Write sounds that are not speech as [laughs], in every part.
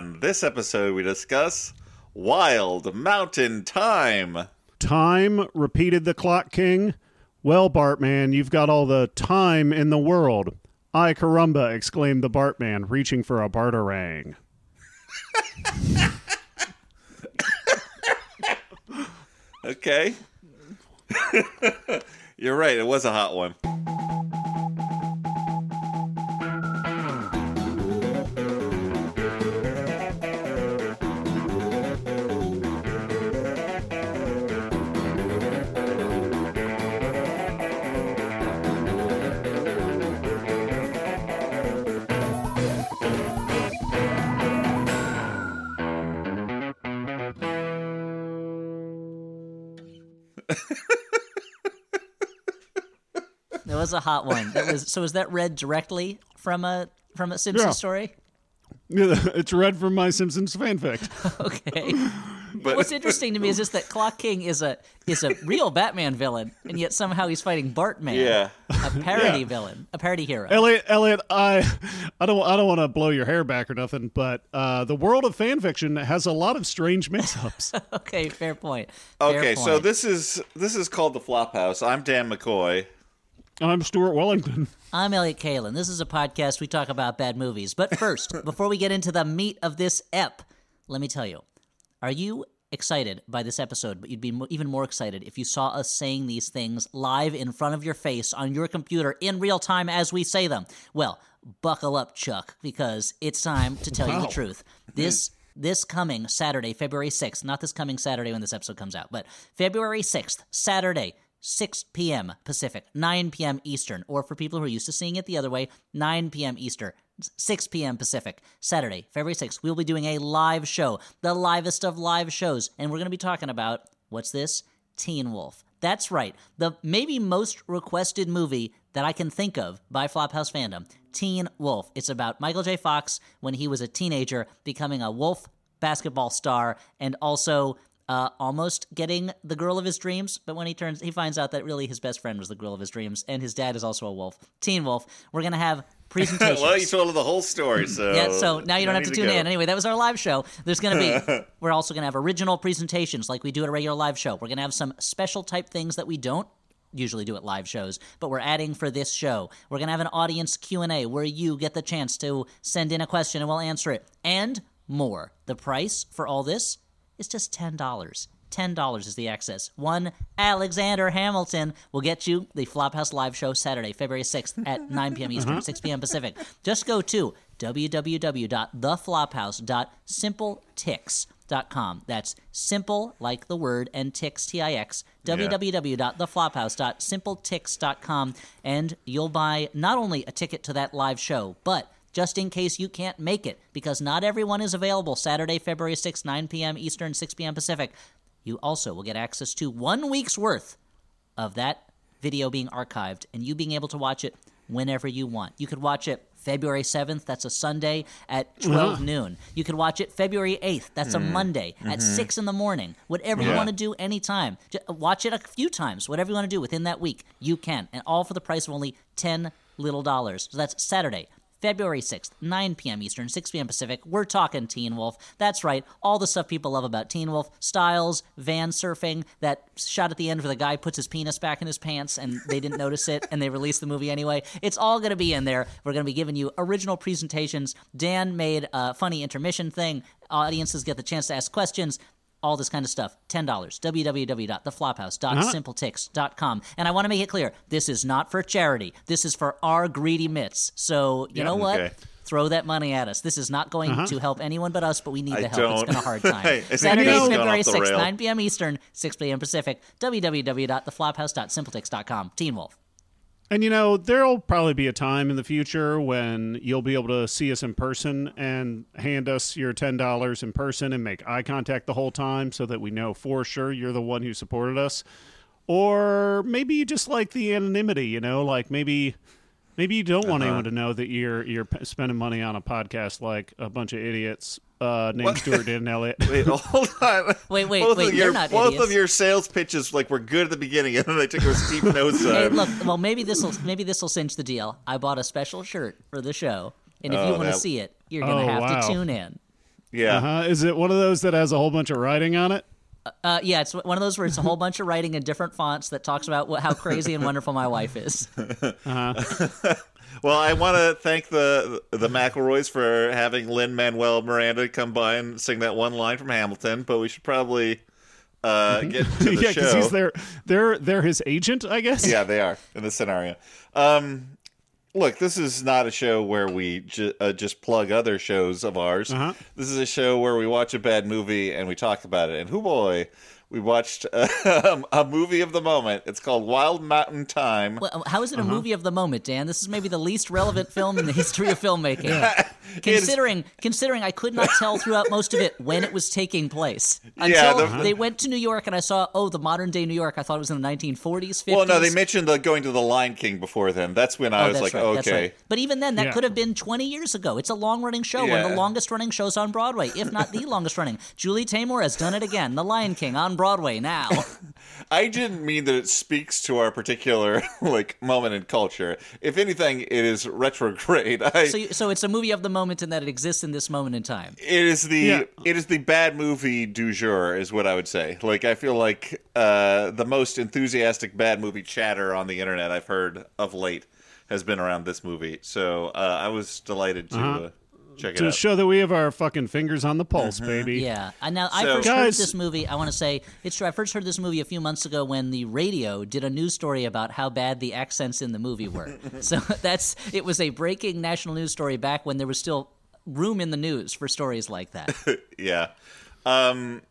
On this episode, we discuss Wild Mountain Thyme. Time, repeated the Clock King. Well, Bartman, you've got all the time in the world. Ay caramba, exclaimed the Bartman, reaching for a Bartarang. [laughs] Okay. [laughs] You're right, it was a hot one. Was a hot one. That was so. Is that read directly from a from a Simpsons Yeah. story? it's read from my Simpsons fanfic. [laughs] Okay. [laughs] But What's interesting to me is just that Clock King is a is a real Batman villain, and yet somehow he's fighting Bartman, yeah. a parody Yeah. villain, a parody hero. Elliott, Elliott, I, I don't, I don't want to blow your hair back or nothing, but uh, the world of fanfiction has a lot of strange mix-ups. [laughs] Okay, fair point. Fair Okay, so this is this is called the Flop House. I'm Dan McCoy. I'm Stuart Wellington. [laughs] I'm Elliott Kalan. This is a podcast we talk about bad movies. But first, [laughs] before we get into the meat of this ep, let me tell you: Are you excited by this episode? But you'd be mo- even more excited if you saw us saying these things live in front of your face on your computer in real time as we say them. Well, buckle up, Chuck, because it's time to tell you the truth. This this coming Saturday, February 6th, not this coming Saturday when this episode comes out, but February 6th, Saturday, 6 p.m. Pacific, 9 p.m. Eastern, or for people who are used to seeing it the other way, 9 p.m. Eastern, 6 p.m. Pacific, Saturday, February 6th, we'll be doing a live show, the livest of live shows, and we're going to be talking about what's this? Teen Wolf. That's right, the maybe most requested movie that I can think of by Flop House fandom, Teen Wolf. It's about Michael J. Fox when he was a teenager becoming a wolf basketball star and also uh, almost getting the girl of his dreams. But when he turns, he finds out that really his best friend was the girl of his dreams, and his dad is also a wolf, Teen Wolf. We're gonna have [laughs] presentations. well, you told the whole story, so Yeah, so now you don't have to tune go. in. Anyway, that was our live show. There's going to be, [laughs] we're also going to have original presentations like we do at a regular live show. We're going to have some special type things that we don't usually do at live shows, but we're adding for this show. We're going to have an audience Q&A where you get the chance to send in a question and we'll answer it. And more. The price for all this is just $10. $10 is the access. One Alexander Hamilton will get you the Flop House Live Show Saturday, February 6th at [laughs] 9 p.m. Eastern, uh-huh. 6 p.m. Pacific. Just go to www.theflophouse.simpletix.com. That's simple like the word and tix, T-I-X, www.theflophouse.simpletix.com, and you'll buy not only a ticket to that live show, but just in case you can't make it, because not everyone is available Saturday, February 6th, 9 p.m. Eastern, 6 p.m. Pacific. You also will get access to one week's worth of that video being archived and you being able to watch it whenever you want. You could watch it February 7th, that's a Sunday at 12 uh-huh. noon. You could watch it February 8th, that's a mm-hmm. Monday at mm-hmm. 6 in the morning. Whatever you want to do anytime. Just uh, watch it a few times, whatever you want to do within that week, you can. And all for the price of only 10 little dollars. So that's Saturday, February 6th, 9 p.m. Eastern, 6 p.m. Pacific. We're talking Teen Wolf. That's right. All the stuff people love about Teen Wolf styles, van surfing, that shot at the end where the guy puts his penis back in his pants and they didn't [laughs] notice it and they released the movie anyway. It's all going to be in there. We're going to be giving you original presentations. Dan made a funny intermission thing. Audiences get the chance to ask questions all this kind of stuff. $10. www.theflophouse.simpletix.com. And I want to make it clear this is not for charity. This is for our greedy mitts. So, you know what? Okay. Throw that money at us. This is not going to help anyone but us, but we need I the help. It's don't- been a hard [laughs] time. Think Saturday, this has gone February 6th, 9 p.m. Eastern, 6 p.m. Pacific. www.theflophouse.simpletix.com. Teen Wolf. And you know, there'll probably be a time in the future when you'll be able to see us in person and hand us your $10 in person and make eye contact the whole time so that we know for sure you're the one who supported us. Or maybe you just like the anonymity, you know, like maybe maybe you don't want uh-huh. anyone to know that you're you're spending money on a podcast like a bunch of idiots uh, named Stuart Dan Elliott. [laughs] Wait, hold on. Wait, wait, both wait, Of your, not both idiots. of your sales pitches like were good at the beginning, and then they took a steep [laughs] nose Hey, look, well, maybe this will maybe this will cinch the deal. I bought a special shirt for the show, and if you Oh, want to that- see it, you're gonna Oh, have wow. to tune in. Yeah. Uh-huh. Is it one of those that has a whole bunch of writing on it? Uh, yeah, it's one of those where it's a whole bunch of writing in different fonts that talks about what, how crazy and wonderful my wife is. [laughs] Well, I want to thank the the McElroys for having Lin Manuel Miranda come by and sing that one line from Hamilton. But we should probably uh, get to the [laughs] yeah, show. he's their they're they're his agent, I guess. yeah, they are in this scenario. Um, look, this is not a show where we ju- uh, just plug other shows of ours. Uh-huh. This is a show where we watch a bad movie and we talk about it. And who boy, we watched uh, [laughs] a movie of the moment. It's called Wild Mountain Thyme. Well, how is it a Uh-huh. movie of the moment, Dan? This is maybe the least relevant film in the history of filmmaking. [laughs] [laughs] considering considering I could not tell throughout most of it when it was taking place Yeah, the- they went to New York and I saw oh the modern day New York. I thought it was in the 1940s, 50s. Well, no, they mentioned the going to the Lion King before then. That's when I Oh, was like, right, okay. right. But even then, that Yeah. could have been 20 years ago. It's a long running show, one of the longest running shows on Broadway, if not the longest running. Julie Taymor has done it again. The Lion King on Broadway now. [laughs] I didn't mean that it speaks to our particular [laughs] like moment in culture. If anything, it is retrograde. I, so, so it's a movie of the moment in that it exists in this moment in time. it is the Yeah. it is the bad movie du jour, is what I would say. Like I feel like uh, the most enthusiastic bad movie chatter on the internet I've heard of late has been around this movie. So uh, I was delighted to Uh-huh. uh, check it To out. show that we have our fucking fingers on the pulse, baby. Yeah. And now I So- first heard this movie. I want to say it's true. I first heard this movie a few months ago when the radio did a news story about how bad the accents in the movie were. [laughs] so that's it was a breaking national news story back when there was still room in the news for stories like that. [laughs] yeah. Um,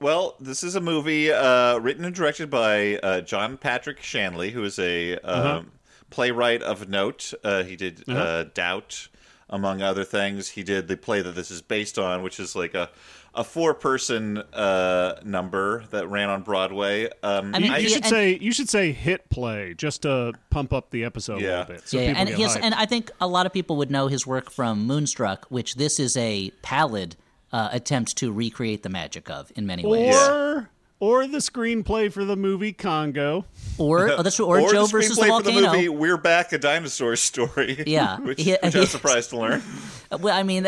well, this is a movie uh, written and directed by uh, John Patrick Shanley, who is a um, playwright of note. Uh, he did uh, Doubt, among other things. He did the play that this is based on, which is like a a four person uh, number that ran on Broadway. Um, I mean, You, you Yeah, should and- say you should say hit play just to pump up the episode a Yeah. little bit. So yeah, yeah. and get he has, hyped. and I think a lot of people would know his work from Moonstruck, which this is a pallid uh, attempt to recreate the magic of in many ways. or or the screenplay for the movie Congo. Or [laughs] oh, that's true. Or, or Joe the versus the screenplay for the movie "We're Back: A Dinosaur Story." [laughs] Yeah. which, He- which I he- was surprised to learn. [laughs] Well, I mean,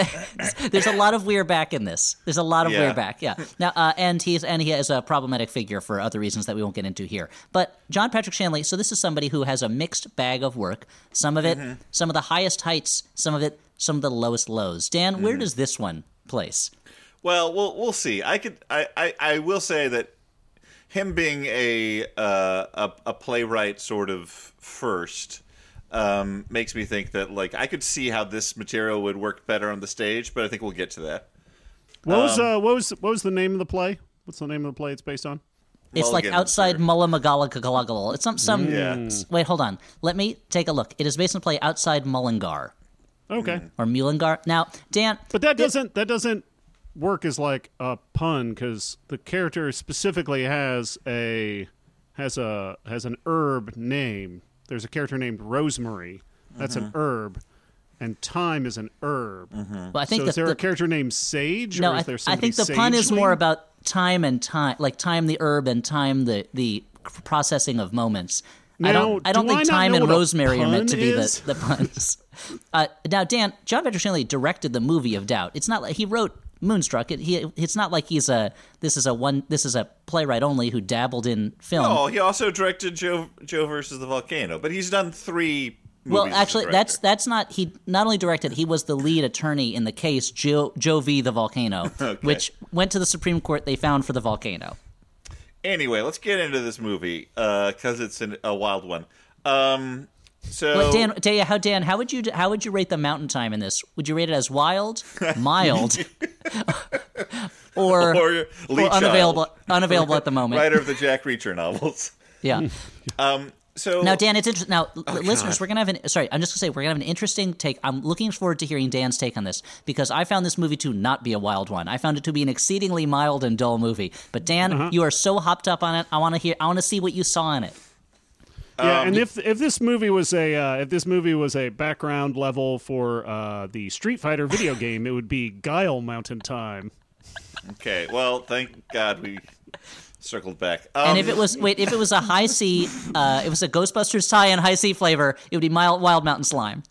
there's a lot of we're back in this. There's a lot of Yeah. we're back. Yeah. Now, uh, and he's and he is a problematic figure for other reasons that we won't get into here. But John Patrick Shanley. So this is somebody who has a mixed bag of work. Some of it, Mm-hmm. some of the highest heights. Some of it, some of the lowest lows. Dan, Mm-hmm. where does this one place? Well, we'll we'll see. I could I, I, I will say that him being a uh, a, a playwright sort of first um, makes me think that like I could see how this material would work better on the stage, but I think we'll get to that. What was Um, uh, what was what was the name of the play? What's the name of the play it's based on? It's like outside sir. Mullamagala It's some some. Yeah. Wait, hold on. Let me take a look. It is based on the play outside Mullingar Okay, or Mullingar. Now, Dan, but that doesn't that doesn't work as like a pun because the character specifically has a has a has an herb name. There's a character named Rosemary. That's Mm-hmm. an herb, and thyme is an herb. well, I think So that is there the, a character named Sage? No, or I, is there I somebody think the pun is more about time and time, like thyme the herb and time the the processing of moments. I don't. I don't do think I not time know and what a rosemary are meant to pun be is? the, the puns. [laughs] uh, now, Dan, John Patrick Shanley directed the movie of Doubt. It's not like he wrote Moonstruck. It, he, it's not like he's a. This is a one. This is a playwright only who dabbled in film. Oh, he also directed Joe Joe versus the volcano, but he's done three. Well, actually, that's that's not. He not only directed, he was the lead attorney in the case Joe Joe v. the volcano, [laughs] which went to the Supreme Court. They found for the volcano. Anyway, let's get into this movie because it's an, a wild one. Um, so Well, Dan, Dan, how Dan, how would you how would you rate the mountain time in this? Would you rate it as wild, [laughs] mild, [laughs] or, or or Lee unavailable unavailable at the moment? writer of the Jack Reacher novels. [laughs] Yeah. Um, so Now, Dan, it's interesting. Now, l- Oh, listeners, we're gonna have an sorry. I'm just gonna say we're gonna have an interesting take. I'm looking forward to hearing Dan's take on this because I found this movie to not be a wild one. I found it to be an exceedingly mild and dull movie. But Dan, Uh-huh. you are so hopped up on it. I want to hear. I want to see what you saw in it. Yeah, Um, and if if this movie was a uh, if this movie was a background level for uh, the Street Fighter video game, it would be Guile Mountain Time. okay, well, thank God we circled back. Um, And if it was wait, if it was a Hi-C, uh, it was a Ghostbusters tie-in Hi-C flavor, it would be mild, Wild Mountain Slime.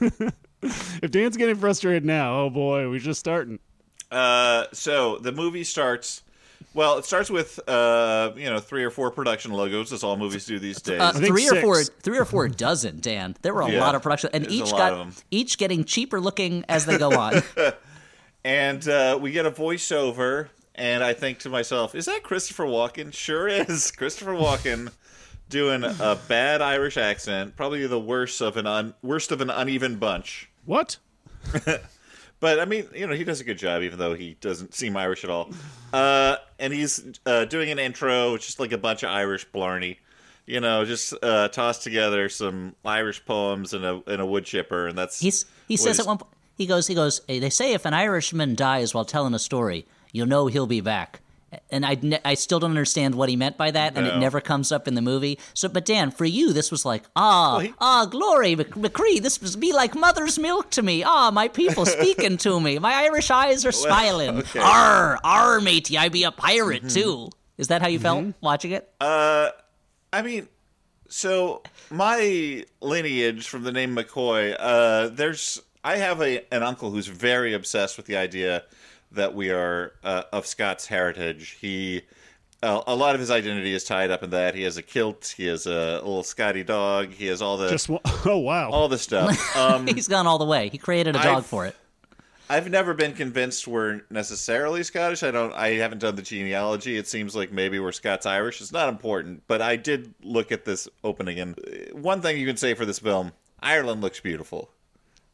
[laughs] If Dan's getting frustrated now, oh boy, we're just starting. Uh, so the movie starts. Well, it starts with uh, you know three or four production logos, as all movies do these days. Uh, think three or six. four, three or four dozen. Dan, there were a Yeah. lot of production, and each got of 'em. each getting cheaper looking as they go on. [laughs] and uh, we get a voiceover, and I think to myself, "Is that Christopher Walken?" Sure is. [laughs] Christopher Walken doing a bad Irish accent, probably the worst of an un- worst of an uneven bunch. What? [laughs] But I mean, you know, he does a good job, even though he doesn't seem Irish at all. Uh, and he's uh, doing an intro, just like a bunch of Irish blarney. You know, just uh, toss together some Irish poems and a and a wood chipper, and that's He's he says at one point he goes he goes they say if an Irishman dies while telling a story, you'll know he'll be back. And I, ne- I still don't understand what he meant by that, and it never comes up in the movie. So, but Dan, for you, this was like, ah, he- ah, glory, Mc- McCree. This was be like mother's milk to me. Ah, my people [laughs] speaking to me. My Irish eyes are smiling. okay. Mm-hmm. Arr, arr, matey, I be a pirate too. Is that how you felt watching it? Uh, I mean, so my lineage from the name McCoy, uh, there's I have a an uncle who's very obsessed with the idea that we are uh, of Scott's heritage. He uh, a lot of his identity is tied up in that. He has a kilt. He has a little Scotty dog. He has all the Just one- [laughs] oh wow. all the stuff. [laughs] Um, He's gone all the way. He created a dog I've- for it. I've never been convinced we're necessarily Scottish. I don't. I haven't done the genealogy. It seems like maybe we're Scots Irish. It's not important, but I did look at this opening, and uh, one thing you can say for this film: Ireland looks beautiful.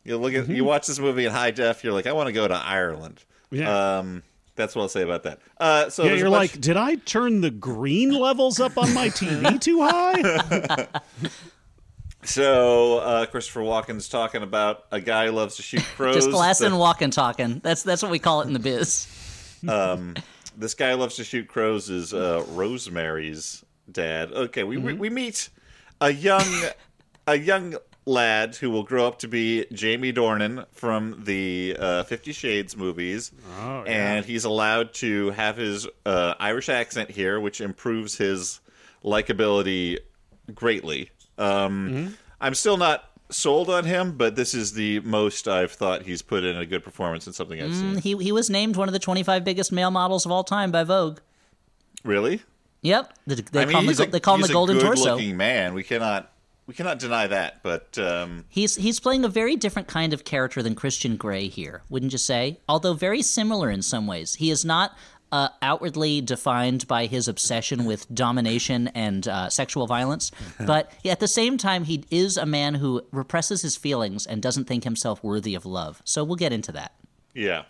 You look at, you watch this movie in high def, you're like, I want to go to Ireland. Yeah. Um, that's what I'll say about that. Uh, so yeah, you're bunch- like, did I turn the green levels up on my TV [laughs] too high? [laughs] so uh, Christopher Walken's talking about a guy who loves to shoot [laughs] crows. Just glass The- and walking talking. That's that's what we call it in the biz. this guy who loves to shoot crows is uh, Rosemary's dad. Okay, we we meet a young a young lad who will grow up to be Jamie Dornan from the uh, Fifty Shades movies, Oh, yeah. and he's allowed to have his uh, Irish accent here, which improves his likability greatly. Um, I'm still not sold on him, but this is the most I've thought he's put in a good performance in something I've seen. He he was named one of the 25 biggest male models of all time by Vogue. Really? Yep, they, they I mean, call him the, a, they call him he's the Golden a Torso. good-looking man. We cannot we cannot deny that. But um, He's he's playing a very different kind of character than Christian Grey here, wouldn't you say? Although very similar in some ways. He is not uh, outwardly defined by his obsession with domination and uh, sexual violence, [laughs] but at the same time, he is a man who represses his feelings and doesn't think himself worthy of love. So we'll get into that. yeah.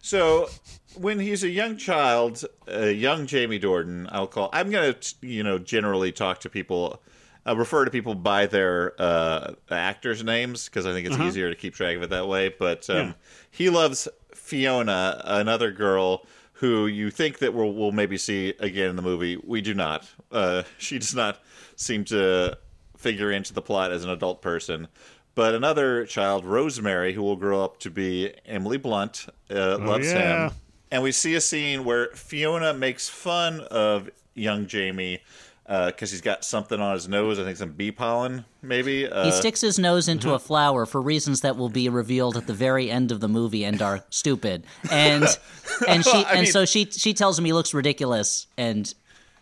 So when he's a young child, a young Jamie Dornan, I'll call. I'm gonna you know generally talk to people. Uh, refer to people by their uh, actors' names because I think it's easier to keep track of it that way. But um, Yeah. he loves Fiona, another girl who you think that we'll, we'll maybe see again in the movie. We do not. Uh, [laughs] she does not seem to figure into the plot as an adult person. But another child, Rosemary, who will grow up to be Emily Blunt, uh, loves yeah. him. And we see a scene where Fiona makes fun of young Jamie because he's got something on his nose. I think some bee pollen, maybe. Uh, He sticks his nose into uh-huh. a flower for reasons that will be revealed at the very end of the movie and are stupid. And [laughs] and she and mean- so she she tells him he looks ridiculous and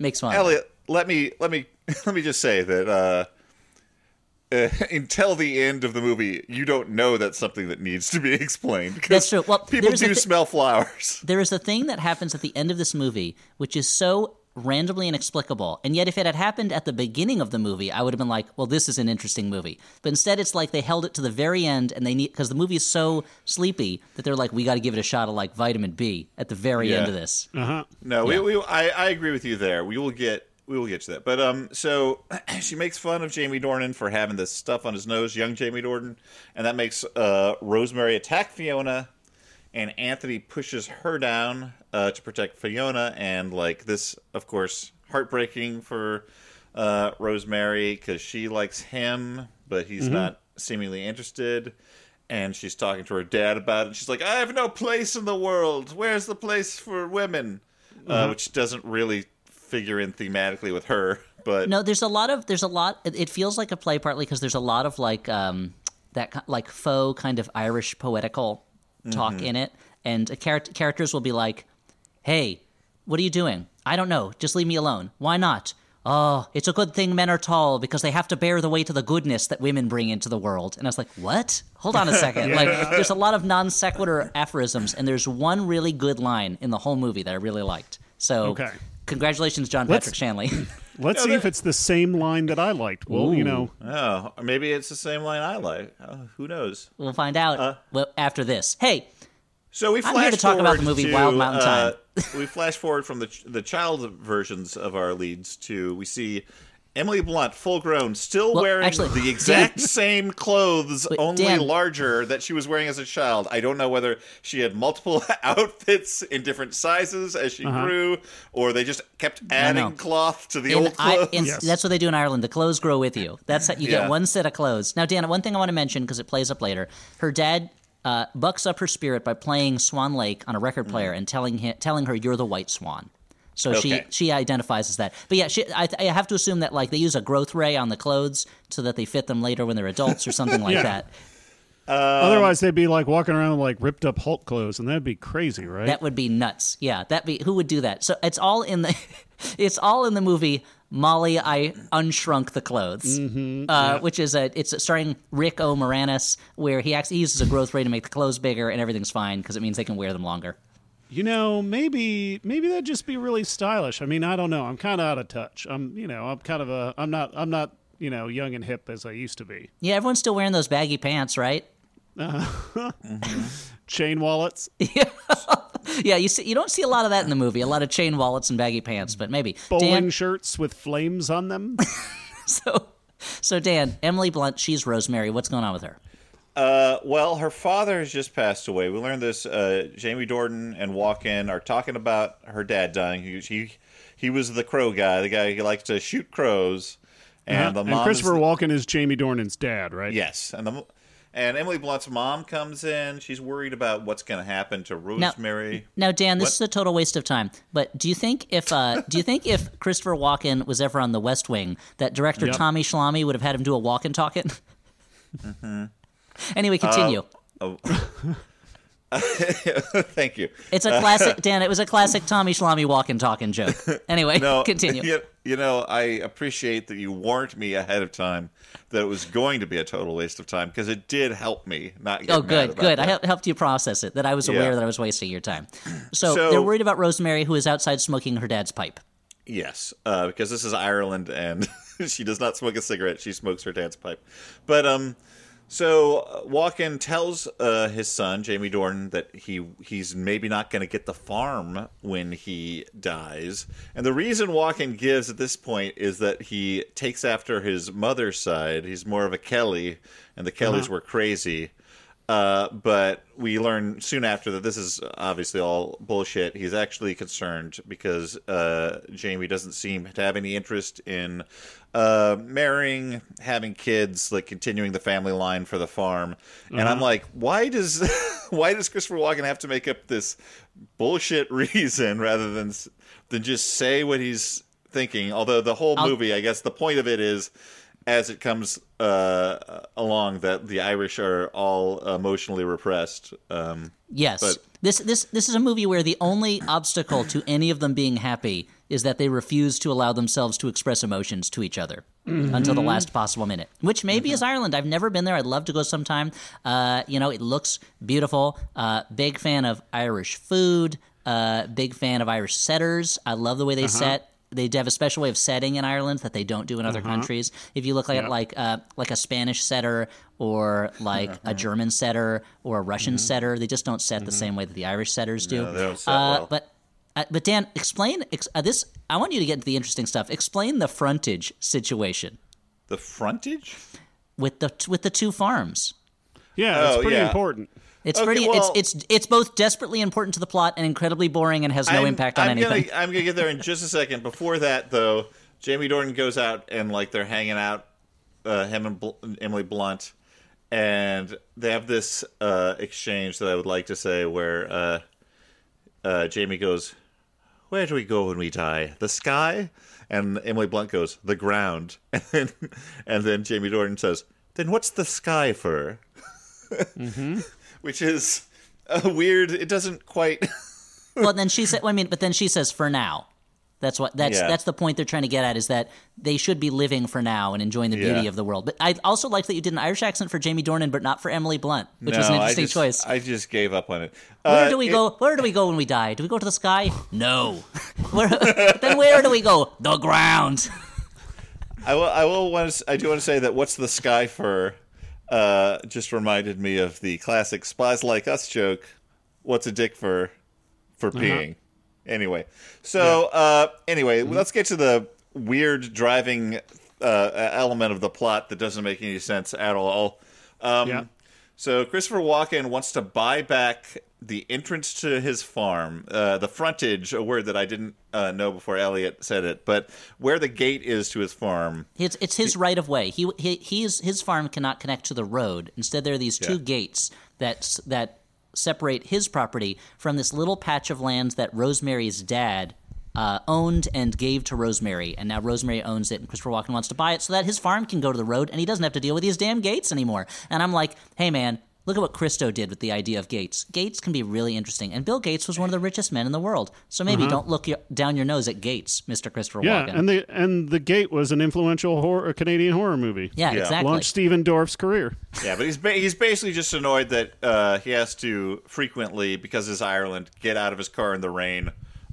makes fun. Elliott, let me let me [laughs] let me just say that uh, uh, [laughs] until the end of the movie, you don't know that's something that needs to be explained. That's true. Well, people do thi- smell flowers. There is a thing that happens at the end of this movie which is so randomly inexplicable. And yet if it had happened at the beginning of the movie, I would have been like, well, this is an interesting movie. But instead it's like they held it to the very end and they need because the movie is so sleepy that they're like, we got to give it a shot of like vitamin B at the very Yeah. end of this. Uh-huh. No, Yeah. we, we I, I agree with you there. We will get we will get to that. But um, so [clears throat] she makes fun of Jamie Dornan for having this stuff on his nose, young Jamie Dornan, and that makes uh, Rosemary attack Fiona, and Anthony pushes her down uh, to protect Fiona, and like this, of course, heartbreaking for uh, Rosemary because she likes him, but he's not seemingly interested. And she's talking to her dad about it. She's like, "I have no place in the world. Where's the place for women?" uh, which doesn't really figure in thematically with her. But No, there's a lot of there's a lot. It it feels like a play partly because there's a lot of like um that like faux kind of Irish poetical talk Mm-hmm. in it, and a char- characters will be like, "Hey, what are you doing? I don't know. Just leave me alone. Why not?" Oh, it's a good thing men are tall because they have to bear the weight of the goodness that women bring into the world. And I was like, what? Hold on a [laughs] second. Like, there's a lot of non sequitur aphorisms, and there's one really good line in the whole movie that I really liked. So, Okay. congratulations, John Let's- Patrick Shanley. [laughs] Let's see if it's the same line that I liked. Well, you know, Oh, or maybe it's the same line I like. Uh, who knows? we'll find out well, after this. Hey, So we I'm flash here to talk about the movie to, Wild Mountain uh, we flash forward from the the child versions of our leads to we see Emily Blunt, full grown, still Well, wearing actually, the [laughs] exact same clothes, Wait, only Dan. larger that she was wearing as a child. I don't know whether she had multiple [laughs] outfits in different sizes as she grew, or they just kept adding no. cloth to the in old I- clothes. in- Yes. That's what they do in Ireland. The clothes grow with you. That's how you Yeah. get one set of clothes. Now, Dana, one thing I want to mention because it plays up later. Her dad uh, bucks up her spirit by playing Swan Lake on a record player and telling him, telling her you're the white swan. So she Okay. she identifies as that. But yeah, she, I, I have to assume that like they use a growth ray on the clothes so that they fit them later when they're adults or something like [laughs] Yeah. that. otherwise they'd be like walking around with like ripped up Hulk clothes, and that'd be crazy, right? That would be nuts. Yeah, that be who would do that? So it's all in the [laughs] it's all in the movie Molly I unshrunk the clothes, uh, which is a it's starring Rick O Moranis, where he actually uses a growth ray to make the clothes bigger and everything's fine because it means they can wear them longer. You know, maybe maybe that'd just be really stylish. I mean, I don't know. I'm kind of out of touch. I'm, you know, I'm kind of a. I'm not. I'm not. You know, young and hip as I used to be. Yeah, everyone's still wearing those baggy pants, right? [laughs] Mm-hmm. Chain wallets, [laughs] Yeah, you see, you don't see a lot of that in the movie. A lot of chain wallets and baggy pants, but maybe bowling Dan. shirts with flames on them. [laughs] So, so Dan, Emily Blunt, she's Rosemary. What's going on with her? Uh, well, her father has just passed away. We learned this. Uh, Jamie Dornan and Walken are talking about her dad dying. He, he he was the crow guy, the guy who likes to shoot crows, and the and. Christopher is the- Walken is Jamie Dornan's dad, right? yes, and the and Emily Blunt's mom comes in. She's worried about what's going to happen to Rosemary. Now, Dan, this What? is a total waste of time. But do you think if uh, do you think if Christopher Walken was ever on The West Wing, that director Yep. Tommy Schlamme would have had him do a walk and talking? Anyway, continue. Oh. [laughs] Thank you. it's a classic, [laughs] Dan. It was a classic Tommy Schlamme walk and talking joke. Anyway, No, continue. You, you know, I appreciate that you warned me ahead of time that it was going to be a total waste of time because it did help me not get Oh, good, good. I that. hel- helped you process it. That I was aware Yeah. that I was wasting your time. So, So- they're worried about Rosemary, who is outside smoking her dad's pipe. Yes, uh, because this is Ireland and [laughs] she does not smoke a cigarette. She smokes her dad's pipe. But um, so uh, Walken tells uh, his son Jamie Dornan that he he's maybe not going to get the farm when he dies, and the reason Walken gives at this point is that he takes after his mother's side. He's more of a Kelly, and the Kellys were crazy. Uh, but we learn soon after that this is obviously all bullshit. He's actually concerned because uh, Jamie doesn't seem to have any interest in uh, marrying, having kids, like continuing the family line for the farm. And I'm like, why does [laughs] why does Christopher Walken have to make up this bullshit [laughs] reason rather than than just say what he's thinking? Although the whole I'll- movie, I guess, the point of it is as it comes uh, along that the Irish are all emotionally repressed. Um, Yes. But- this this this is a movie where the only obstacle to any of them being happy is that they refuse to allow themselves to express emotions to each other until the last possible minute. Which maybe is Ireland. I've never been there. I'd love to go sometime. Uh, you know, it looks beautiful. Uh, big fan of Irish food. Uh, big fan of Irish setters. I love the way they set. They have a special way of setting in Ireland that they don't do in other countries. If you look at like uh, like a Spanish setter or like a German setter or a Russian setter, they just don't set the same way that the Irish setters do. No, they don't set uh, well. But uh, but Dan, explain ex- uh, this. I want you to get into the interesting stuff. Explain the frontage situation the frontage? with the with the two farms. Yeah, it's Oh, pretty yeah. important. It's Okay, pretty. well- it's it's it's both desperately important to the plot and incredibly boring and has no I'm- impact on I'm anything. Gonna, [laughs] I'm gonna get there in just a second. Before that, though, Jamie Dornan goes out and like they're hanging out, uh, him and Bl- Emily Blunt, and they have this uh, exchange that I would like to say where uh, uh, Jamie goes, "Where do we go when we die? The sky?" And Emily Blunt goes, "The ground." [laughs] And then, and then Jamie Dornan says, "Then what's the sky for?" [laughs] Which is a weird. It doesn't quite. [laughs] well, then she said. Well, I mean, but then she says, "For now." That's what that's Yeah. that's the point they're trying to get at is that they should be living for now and enjoying the beauty Yeah. of the world. But I also like that you did an Irish accent for Jamie Dornan, but not for Emily Blunt, which no, was an I interesting just, choice. I just gave up on it. Where Uh, do we it- go? Where do we go when we die? Do we go to the sky? No. [laughs] where, then where do we go? The ground. I will. I will want to. I do want to say that what's the sky for? Uh, just reminded me of the classic "Spies Like Us" joke. What's a dick for? For peeing. Anyway, so uh, anyway, let's get to the weird driving uh, element of the plot that doesn't make any sense at all. Um, Yeah. So Christopher Walken wants to buy back the entrance to his farm, uh, the frontage, a word that I didn't uh, know before Elliott said it, but where the gate is to his farm. It's it's his right of way. He he he's, his farm cannot connect to the road. Instead, there are these two Yeah. gates that that separate his property from this little patch of land that Rosemary's dad uh, owned and gave to Rosemary, and now Rosemary owns it, and Christopher Walken wants to buy it so that his farm can go to the road, and he doesn't have to deal with these damn gates anymore. And I'm like, hey man. Look at what Christo did with the idea of gates. Gates can be really interesting, and Bill Gates was one of the richest men in the world. So maybe don't look your, down your nose at Gates, Mr. Christopher Yeah, Walken. and the and the Gate was an influential horror, Canadian horror movie. yeah, Yeah. exactly. launched Stephen Dorff's career. Yeah, but he's ba- he's basically just annoyed that uh, he has to frequently, because it's Ireland, get out of his car in the rain,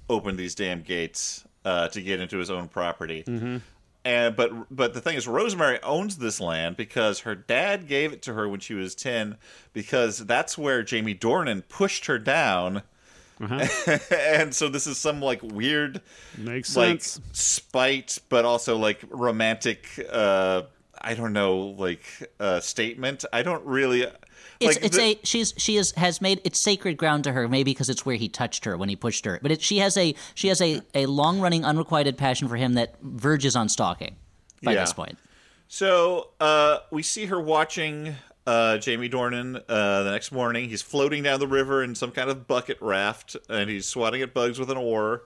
open these damn gates uh, to get into his own property. Mm-hmm. And but but the thing is, Rosemary owns this land because her dad gave it to her when she was ten, because that's where Jamie Dornan pushed her down. [laughs] and so this is some like weird Makes like sense. spite, but also like romantic. uh I don't know, like uh statement. I don't really. It's like it's the- a she's she is has made it's sacred ground to her maybe because it's where he touched her when he pushed her but it, she has a she has a, a long running unrequited passion for him that verges on stalking by Yeah. this point So uh, we see her watching uh, Jamie Dornan uh, the next morning. He's floating down the river in some kind of bucket raft, and he's swatting at bugs with an oar.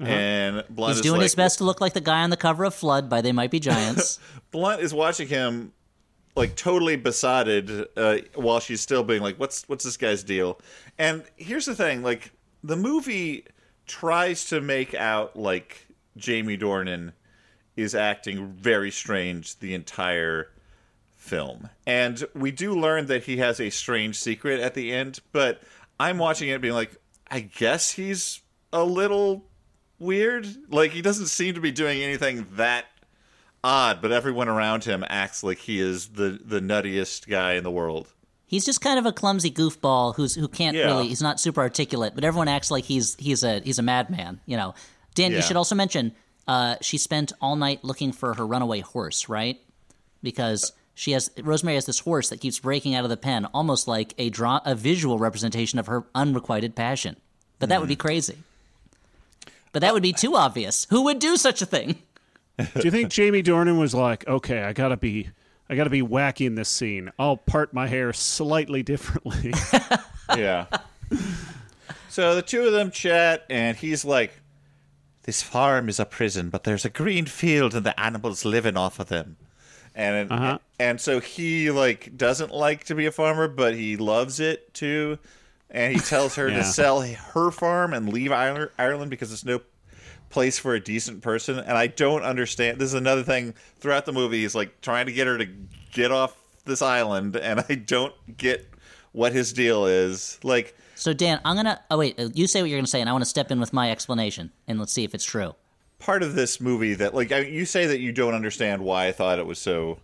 And Blunt he's is doing like, his best to look like the guy on the cover of Flood by They Might Be Giants [laughs] Blunt is watching him like totally besotted uh, while she's still being like, "What's what's this guy's deal?" And here's the thing: like the movie tries to make out like Jamie Dornan is acting very strange the entire film, and we do learn that he has a strange secret at the end. But I'm watching it being like, I guess he's a little weird. Like he doesn't seem to be doing anything that odd, but everyone around him acts like he is the the nuttiest guy in the world. he's just kind of a clumsy goofball who's who can't Yeah. really he's not super articulate but everyone acts like he's he's a he's a madman you know Dan Yeah. you should also mention uh, she spent all night looking for her runaway horse right because she has Rosemary has this horse that keeps breaking out of the pen, almost like a draw a visual representation of her unrequited passion. But that would be crazy. But that would be too obvious. Who would do such a thing? Do you think Jamie Dornan was like, okay, I gotta be, I gotta be wacky in this scene. I'll part my hair slightly differently. [laughs] Yeah. so the two of them chat, and he's like, "This farm is a prison, but there's a green field, and the animals living off of them." And Uh-huh. and so he like doesn't like to be a farmer, but he loves it too. And he tells her Yeah. to sell her farm and leave Ireland, Ireland because it's no place for a decent person. And I don't understand. This is another thing throughout the movie. He's like trying to get her to get off this island, and [laughs] I don't get what his deal is. Like, So Dan, I'm gonna. Oh wait, you say what you're gonna say, and I want to step in with my explanation, and let's see if it's true. part of this movie that like I, you say that you don't understand why I thought it was so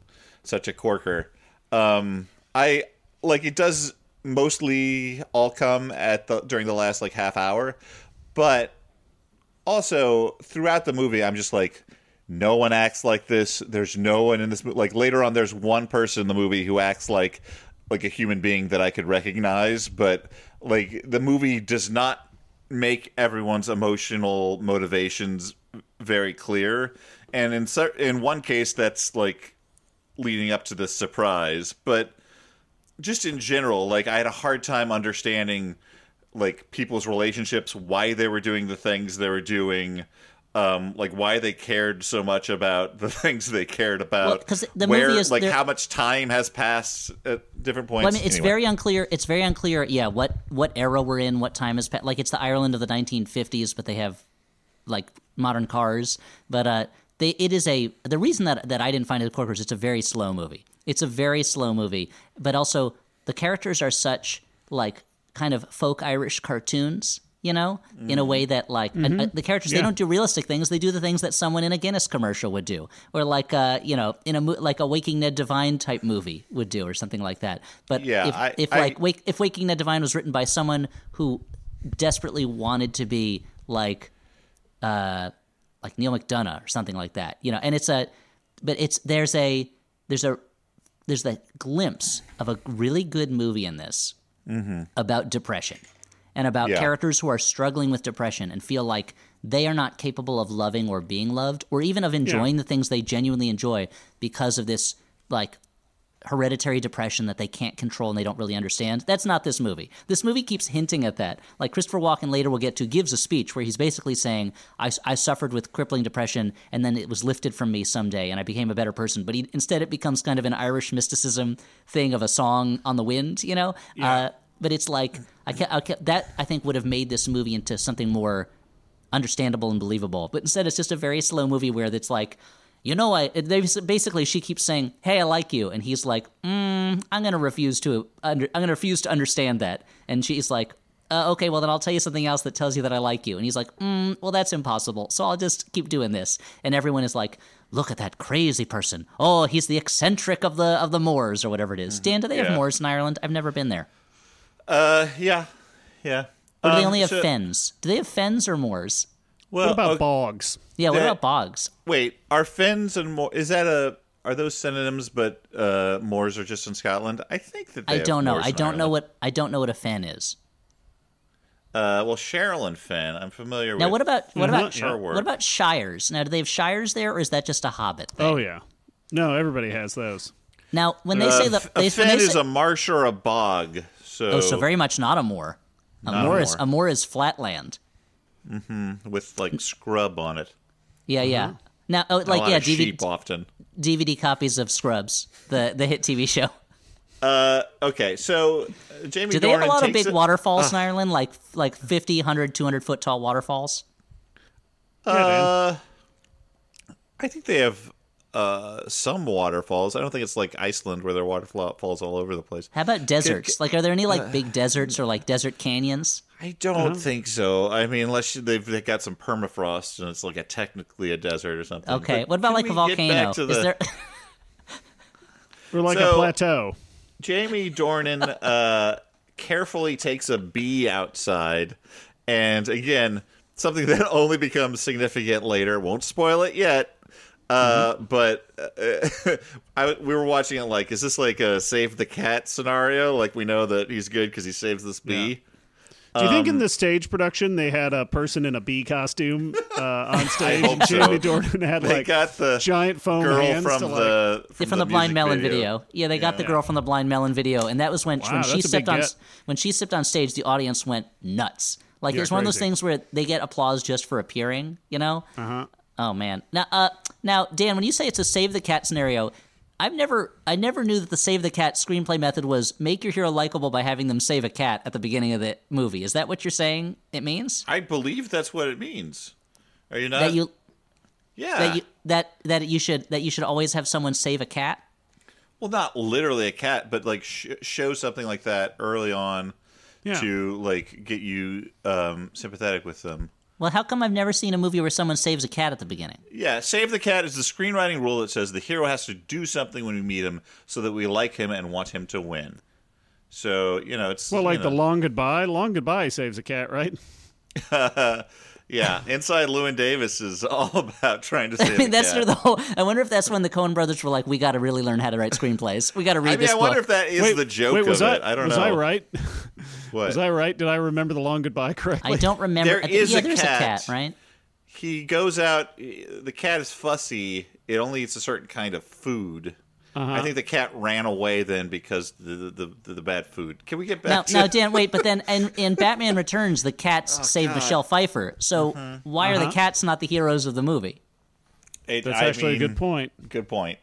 such a corker. Um, I like it does mostly all come at the during the last like half hour, but also throughout the movie I'm just like no one acts like this. There's no one in this mo- like later on there's one person in the movie who acts like like a human being that I could recognize, but like the movie does not make everyone's emotional motivations very clear. And in in one case that's like leading up to the surprise, but just in general, like I had a hard time understanding like people's relationships, why they were doing the things they were doing. um, like why they cared so much about the [laughs] things they cared about. Well, 'cause the where, movie is- like how much time has passed at different points. Well, I mean, it's Anyway. very unclear. It's very unclear. Yeah, what what era we're in, what time has passed. like it's the Ireland of the 1950s, but they have like modern cars. But uh, they it is a the reason that that I didn't find it Corkers. It's a very slow movie. It's a very slow movie, but also the characters are such like kind of folk Irish cartoons. You know, in a way that like uh, uh, the characters they don't do realistic things; they do the things that someone in a Guinness commercial would do, or like uh, you know, in a mo- like a Waking Ned Devine type movie would do, or something like that. But Yeah, if, I- if I- like Wake, if Waking Ned Devine was written by someone who desperately wanted to be like uh like Neil McDonough or something like that, you know, and it's a but it's there's a there's a there's a glimpse of a really good movie in this Mm-hmm. about depression and about Yeah. characters who are struggling with depression and feel like they are not capable of loving or being loved or even of enjoying the things they genuinely enjoy because of this like hereditary depression that they can't control and they don't really understand. That's not this movie. This movie keeps hinting at that. Like Christopher Walken later we'll get to gives a speech where he's basically saying, I, I suffered with crippling depression and then it was lifted from me someday and I became a better person. But he, instead it becomes kind of an Irish mysticism thing of a song on the wind, you know? Uh, but it's like, I ca I ca that I think would have made this movie into something more understandable and believable. But instead, it's just a very slow movie where it's like, you know, I they basically she keeps saying, "Hey, I like you," and he's like, mm, "I'm gonna refuse to under, I'm gonna refuse to understand that," and she's like. Uh, okay, well then I'll tell you something else that tells you that I like you. And he's like, mm, well that's impossible. So I'll just keep doing this. And everyone is like, look at that crazy person. Oh, he's the eccentric of the of the moors or whatever it is. Dan, do they have moors in Ireland? I've never been there. Uh, yeah, yeah. Or do they Um, only have so- fens? Do they have fens or moors? Well, What about okay, bogs? Yeah, what That- about bogs? wait, are fens and more? Is that a? Are those synonyms? But uh, moors are just in Scotland. I think that they I don't know. moors I don't know what I don't know what a fen is. Uh, well, Cheryl and Fen, I'm familiar Now, with. what about what about yeah. what about shires? Now, do they have shires there, or is that just a hobbit thing? Oh yeah. No, everybody has those. Now, when they Uh, say the they, a when fen is say, a marsh or a bog. So, oh, so very much not a moor. A Not a moor is moor. a moor is flatland. With like scrub on it. Yeah, yeah. Now, oh, a like lot yeah, of DVD, sheep often. DVD copies of Scrubs, the the hit TV show. Uh, okay, so uh, Jamie Do they have a lot of big it- waterfalls in Ireland, like like 50, 100, 200 foot tall waterfalls? Uh, I think they have uh some waterfalls. I don't think it's like Iceland where there are waterfalls all over the place. How about deserts? Like, are there any Uh, like big deserts or like desert canyons? I don't think so. I mean, unless they've, they've got some permafrost and it's like a technically a desert or something. Okay, But what about like a volcano? back to Is the- there? [laughs] Or like a plateau. Jamie Dornan uh, carefully takes a bee outside, and again, something that [laughs] only becomes significant later. Won't spoil it yet. Uh, But uh, [laughs] I, we were watching it like, is this like a save the cat scenario? Like we know that he's good because he saves this bee. Do you think Um, in the stage production they had a person in a bee costume uh, on [laughs] stage? hope [laughs] and Jamie so. Dornan had They like got the giant foam girl hands from to, like, the from, from, the, Blind Melon video. Yeah, they got the girl from the Blind Melon video, and that was when Wow, when she that's stepped on get. when she stepped on stage, the audience went nuts. Like Yeah, it's one of those things where they get applause just for appearing. You know? Uh-huh. Oh man. Now, uh, now Dan, when you say it's a save the cat scenario. I've never, I never knew that the save the cat screenplay method was make your hero likable by having them save a cat at the beginning of the movie. Is that what you're saying? It means I believe that's what it means. Are you not? that you yeah. that you that that you should that you should always have someone save a cat. Well, not literally a cat, but like sh- show something like that early on Yeah. to like get you um, sympathetic with them. Well, how come I've never seen a movie where someone saves a cat at the beginning? Yeah, save the cat is the screenwriting rule that says the hero has to do something when we meet him so that we like him and want him to win. So you know, it's Well, like you the long goodbye. Long goodbye saves a cat, right? [laughs] yeah. Inside Llewyn Davis is [laughs] all about trying to [laughs] save. I mean, that's cat. sort of the whole. I wonder if that's when the Coen brothers were like, "We got to really learn how to write screenplays. We got to read I mean, this I wonder book." if that is wait, the joke wait, was of I, it. I don't was know. I right? [laughs] What? Was I right? Did I remember the long goodbye correctly? I don't remember. There I think- is yeah, a there's cat. a cat, right? he goes out. The cat is fussy. It only eats a certain kind of food, I think the cat ran away then because the the, the, the bad food. Can we get back Now, to now, Dan, wait, but then in, in Batman Returns, the cats [laughs] save God. Michelle Pfeiffer. So why are the Uh-huh. cats not the heroes of the movie? It- That's I actually a good point. Good point.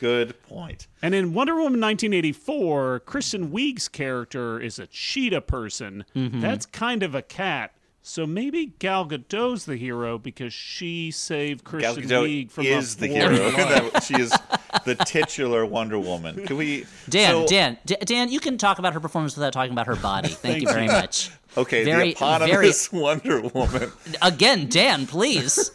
Good point. And in Wonder Woman 1984, Kristen Wiig's character is a cheetah person. Mm-hmm. That's kind of a cat. So maybe Gal Gadot's the hero because she saved Kristen Gadot Wiig from is a the foreign hero. That- [laughs] she is the titular Wonder Woman. Can we, [laughs] Dan, so- Dan, D- Dan, you can talk about her performance without talking about her body. Thank, you very you. much. Okay, Very- the eponymous [laughs] Wonder Woman. Again, Dan, please.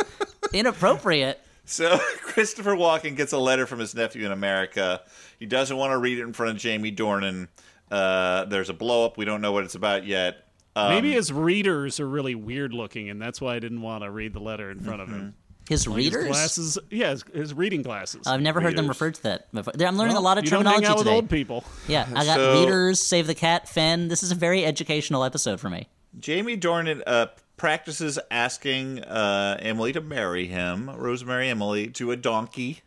[laughs] Inappropriate. So Christopher Walken gets a letter from his nephew in America. He doesn't want to read it in front of Jamie Dornan. Uh, there's a blow up. We don't know what it's about yet. Um, Maybe his readers are really weird looking, and that's why I didn't want to read the letter in front of him. His His readers? glasses, yeah, his, his reading glasses. I've never heard them referred to that before. I'm learning Well, a lot of you don't hang terminology out with today. old people. Yeah, I got So- readers, save the cat, Fen. This is a very educational episode for me. Jamie Dornan uh, practices asking uh, Emily to marry him, Rosemary Emily, to a donkey.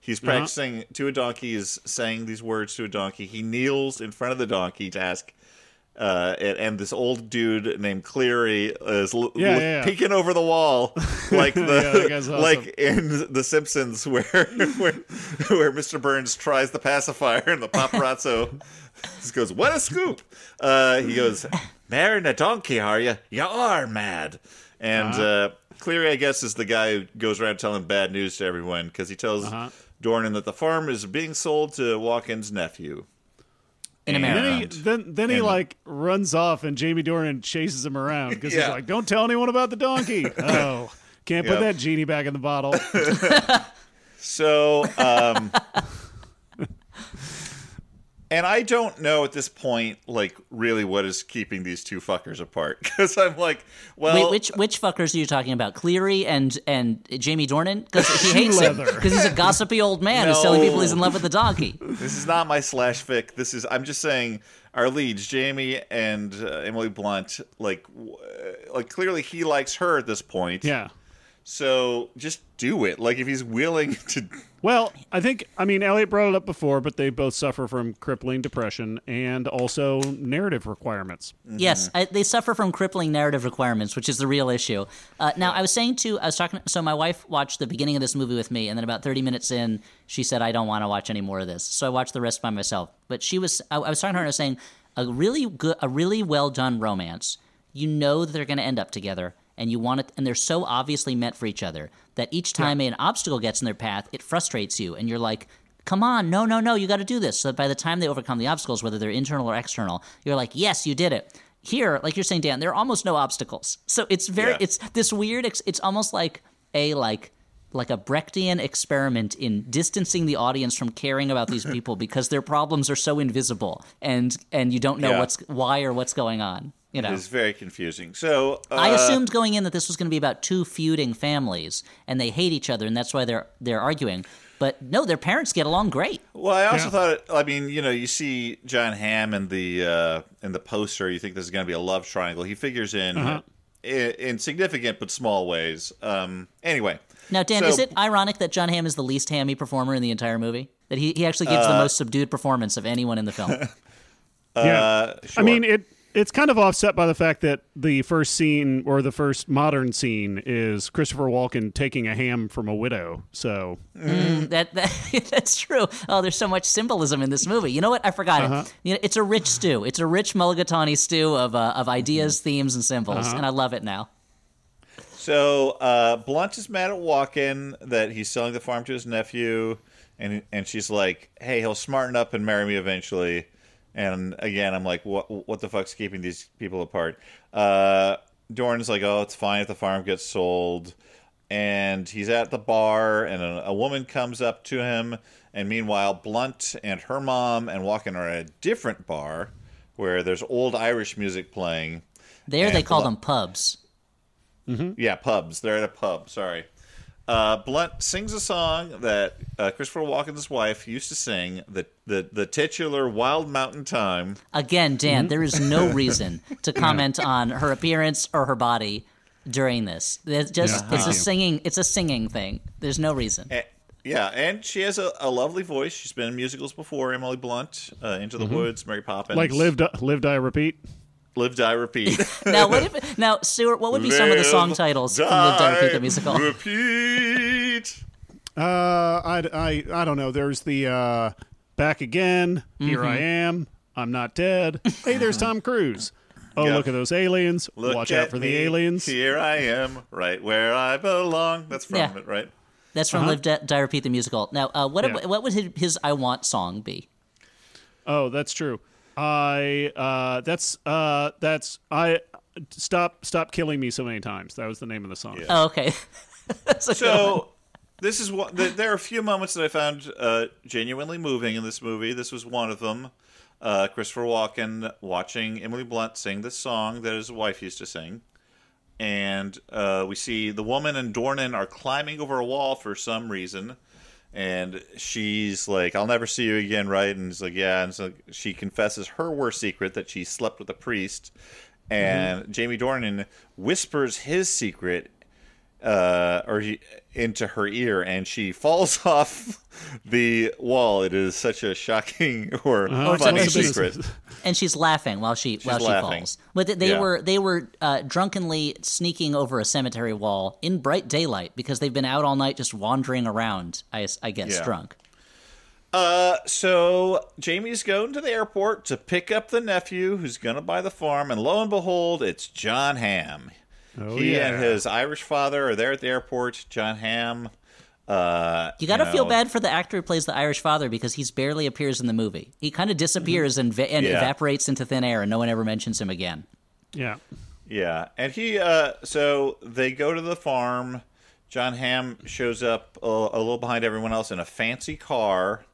He's practicing to a donkey, is saying these words to a donkey. He kneels in front of the donkey to ask. Uh, and, and this old dude named Cleary is l- Yeah, l- yeah, yeah. peeking over the wall, [laughs] like the awesome. like in The Simpsons, where, [laughs] where where Mr. Burns tries the pacifier and the paparazzo [laughs] just goes, "What a scoop!" Uh, he goes, "Marrying a donkey, are you? You are mad." And Uh-huh. uh, Cleary, I guess, is the guy who goes around telling bad news to everyone because he tells Uh-huh. Dornan that the farm is being sold to Walken's nephew. In America. Then he, then, then he like runs off, and Jamie Dornan chases him around because Yeah. he's like, "Don't tell anyone about the donkey." [laughs] oh, can't put Yep. that genie back in the bottle. [laughs] [laughs] So, um, and I don't know at this point, like, really what is keeping these two fuckers apart. [laughs] Because I'm like, well, Wait, which which fuckers are you talking about? Cleary and and Jamie Dornan? Because he hates him because he's a gossipy old man who's telling people he's in love with the donkey. this is not my slash fic. This is, I'm just saying, our leads, Jamie and uh, Emily Blunt, like, w- uh, like clearly he likes her at this point. yeah. So just do it. Like, if he's willing to. [laughs] Well, I think I mean Elliott brought it up before, but they both suffer from crippling depression and also narrative requirements. Yes, I, they suffer from crippling narrative requirements, which is the real issue. Uh, now, I was saying to, I was talking. So my wife watched the beginning of this movie with me, and then about thirty minutes in, she said, "I don't want to watch any more of this." So I watched the rest by myself. But she was, I, I was talking to her, and I was saying, a really good, a really well done romance. You know that they're going to end up together, and you want it, and they're so obviously meant for each other that each time an obstacle gets in their path, it frustrates you, and you're like. Come on, no, no, no, you got to do this. So that by the time they overcome the obstacles, whether they're internal or external, you're like, yes, you did it here like you're saying dan there are almost no obstacles so it's very Yeah. it's this weird ex- it's almost like a like like a brechtian experiment in distancing the audience from caring about these [laughs] people because their problems are so invisible and and you don't know Yeah. what's why or what's going on you know It's very confusing. So uh, I assumed going in that this was going to be about two feuding families and they hate each other and that's why they're they're arguing. But no, their parents get along great. Well, I also Yeah. thought. I mean, you know, you see John Hamm in the uh, in the poster. You think this is going to be a love triangle. He figures in Uh-huh. in, in significant but small ways. Um, anyway, Now, Dan, So- is it ironic that John Hamm is the least hammy performer in the entire movie? That he, he actually gives the most subdued performance of anyone in the film. [laughs] yeah. uh, I mean, it it's kind of offset by the fact that the first scene or the first modern scene is Christopher Walken taking a ham from a widow. So that, that [laughs] that's true. Oh, there's so much symbolism in this movie. You know what? I forgot Uh-huh. it. You know, it's a rich stew. It's a rich mulligatawny stew of uh, of ideas, themes, and symbols, Uh-huh. and I love it now. So uh, Blunt is mad at Walken that he's selling the farm to his nephew, and and she's like, "Hey, he'll smarten up and marry me eventually." And again, I'm like, "What? What the fuck's keeping these people apart?" Uh, Dorn's like, "Oh, it's fine if the farm gets sold." And he's at the bar, and a, a woman comes up to him. And meanwhile, Blunt and her mom and Walken are at a different bar where there's old Irish music playing. There, they call Blunt- them pubs. Yeah, pubs. They're at a pub. Sorry. Uh, Blunt sings a song that uh, Christopher Walken's wife used to sing, the the the titular "Wild Mountain Thyme." Again, Dan, there is no reason [laughs] to comment on her appearance or her body during this. It's just Yeah, it's a you. singing it's a singing thing. There's no reason. A- Yeah, and she has a, a lovely voice. She's been in musicals before. Emily Blunt, uh, Into the Woods, Mary Poppins, Like live, di- live, die, repeat. Live, die, repeat. [laughs] Now, what if now, Stuart? What would be some of the song titles from Live Die Repeat the musical? Repeat. Uh, I, I, I don't know. There's the uh, back again. Here I am. I'm not dead. Hey, there's Tom [laughs] Cruise. Oh, Yeah. look at those aliens. Look Watch out for the aliens. Here I am, right where I belong. That's from Yeah. it, right? That's from Live Die, Die Repeat the musical. Now, uh, what Uh-huh. Yeah. what would his, his "I Want" song be? Oh, that's true. I uh that's uh that's I stop stop killing me so many times. That was the name of the song. Yeah. Oh, okay. [laughs] That's a good one. So this is what th- there are a few moments that I found uh, genuinely moving in this movie. This was one of them. Uh, Christopher Walken watching Emily Blunt sing this song that his wife used to sing, and uh, we see the woman and Dornan are climbing over a wall for some reason, and she's like, "I'll never see you again," right? And he's like, "Yeah," and so she confesses her worst secret that she slept with a priest, mm-hmm. and Jamie Dornan whispers his secret uh, or he, into her ear, and she [laughs] falls off the wall. It is such a shocking [laughs] or Oh, it's funny must have been secret. and she's laughing while she while she falls. But th- they Yeah. were they were uh, drunkenly sneaking over a cemetery wall in bright daylight because they've been out all night just wandering around. I guess Yeah. drunk. Uh, so Jamie's going to the airport to pick up the nephew who's gonna buy the farm, and lo and behold, it's John Hamm. Oh, he yeah. and his Irish father are there at the airport. John Hamm. Uh, You got to know, feel bad for the actor who plays the Irish father because he's barely appears in the movie. He kind of disappears and, va- and. Yeah. evaporates into thin air, and no one ever mentions him again. Yeah. Yeah, and he uh so they go to the farm. John Hamm shows up a, a little behind everyone else in a fancy car.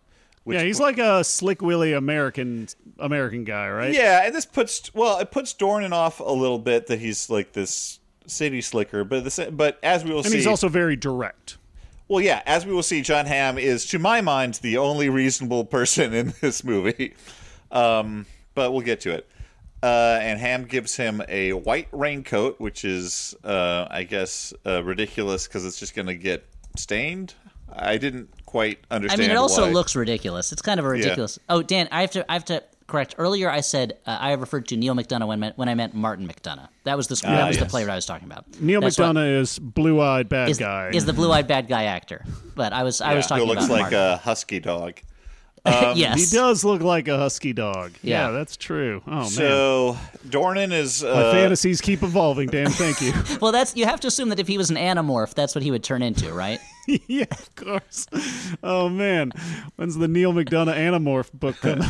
Which yeah, he's like a slick willy American American guy, right? Yeah, and this puts well, it puts Dornan off a little bit that he's like this city slicker, but the but as we will And see, he's also very direct. well, yeah, as we will see, John Hamm is, to my mind, the only reasonable [laughs] person in this movie. Um, but we'll get to it. Uh, and Hamm gives him a white raincoat, which is, uh, I guess, uh, ridiculous because it's just going to get stained. I didn't quite understand. I mean, it also why. looks ridiculous. It's kind of a ridiculous. Oh, Dan, I have to I have to correct. Earlier, I said uh, I referred to Neal McDonough when when I meant Martin McDonagh. That was the that was the player I was talking about. Neil That's McDonough is blue-eyed bad is, guy. is the blue-eyed bad guy actor. But I was I was Yeah, talking who looks about like Martin. a husky dog. [laughs] yes, he does look like a husky dog. Yeah. Yeah, that's true. Oh man. So Dornan is. My Uh, fantasies keep evolving, Dan. Thank you. [laughs] Well, that's you have to assume that if he was an animorph, that's what he would turn into, right? [laughs] yeah, of course. Oh man, when's the Neal McDonough Animorph book coming?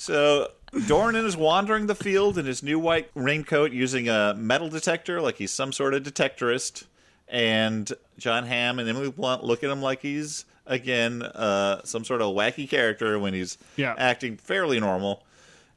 So Dornan is wandering the field in his new white raincoat using a metal detector, like he's some sort of detectorist. And John Hamm and Emily Blunt look at him like he's again uh, some sort of wacky character when he's Yeah. acting fairly normal.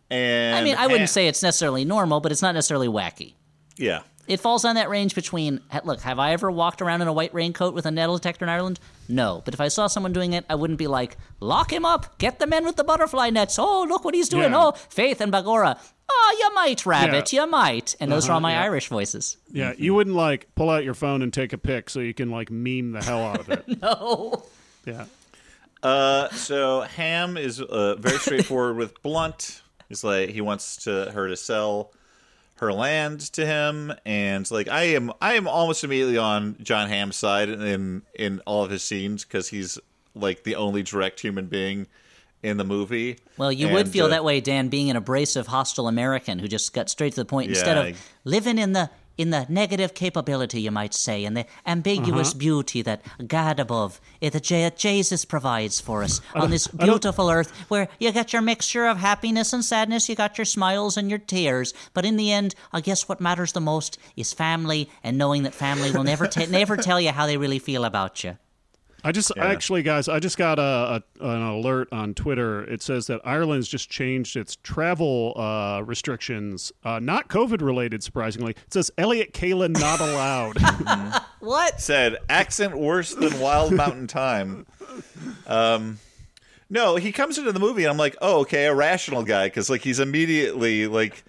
And I mean, I wouldn't say it's necessarily normal, but it's not necessarily wacky. yeah. It falls on that range between. Look, have I ever walked around in a white raincoat with a metal detector in Ireland? No. But if I saw someone doing it, I wouldn't be like, lock him up, get the men with the butterfly nets. Oh, look what he's doing. Yeah. Oh, Faith and Begorrah. Oh, you might, Rabbit, Yeah. you might. And those are all my yeah. Irish voices. yeah, you wouldn't like pull out your phone and take a pic so you can like meme the hell out of it. [laughs] No. Yeah. Uh, so Hamm is uh, very straightforward with Blunt. He's like he wants to her to sell her land to him, and like I am, I am almost immediately on John Hamm's side in in all of his scenes because he's like the only direct human being in the movie. Well, you would feel uh, that way, Dan, being an abrasive, hostile American who just got straight to the point instead of living in the in the negative capability, you might say, in the ambiguous Uh-huh. beauty that God above, eh, that Jesus provides for us on this beautiful earth, where you got your mixture of happiness and sadness, you got your smiles and your tears, but in the end, I guess what matters the most is family and knowing that family will never ta- never tell you how they really feel about you. I just actually, guys, I just got a, a an alert on Twitter. It says that Ireland's just changed its travel uh, restrictions, uh, not COVID related, surprisingly. It says Elliott Kalan not allowed. [laughs] [laughs] What? said accent worse than Wild [laughs] Mountain Thyme. Um, no, he comes into the movie and I'm like, oh, okay, a rational guy because like he's immediately like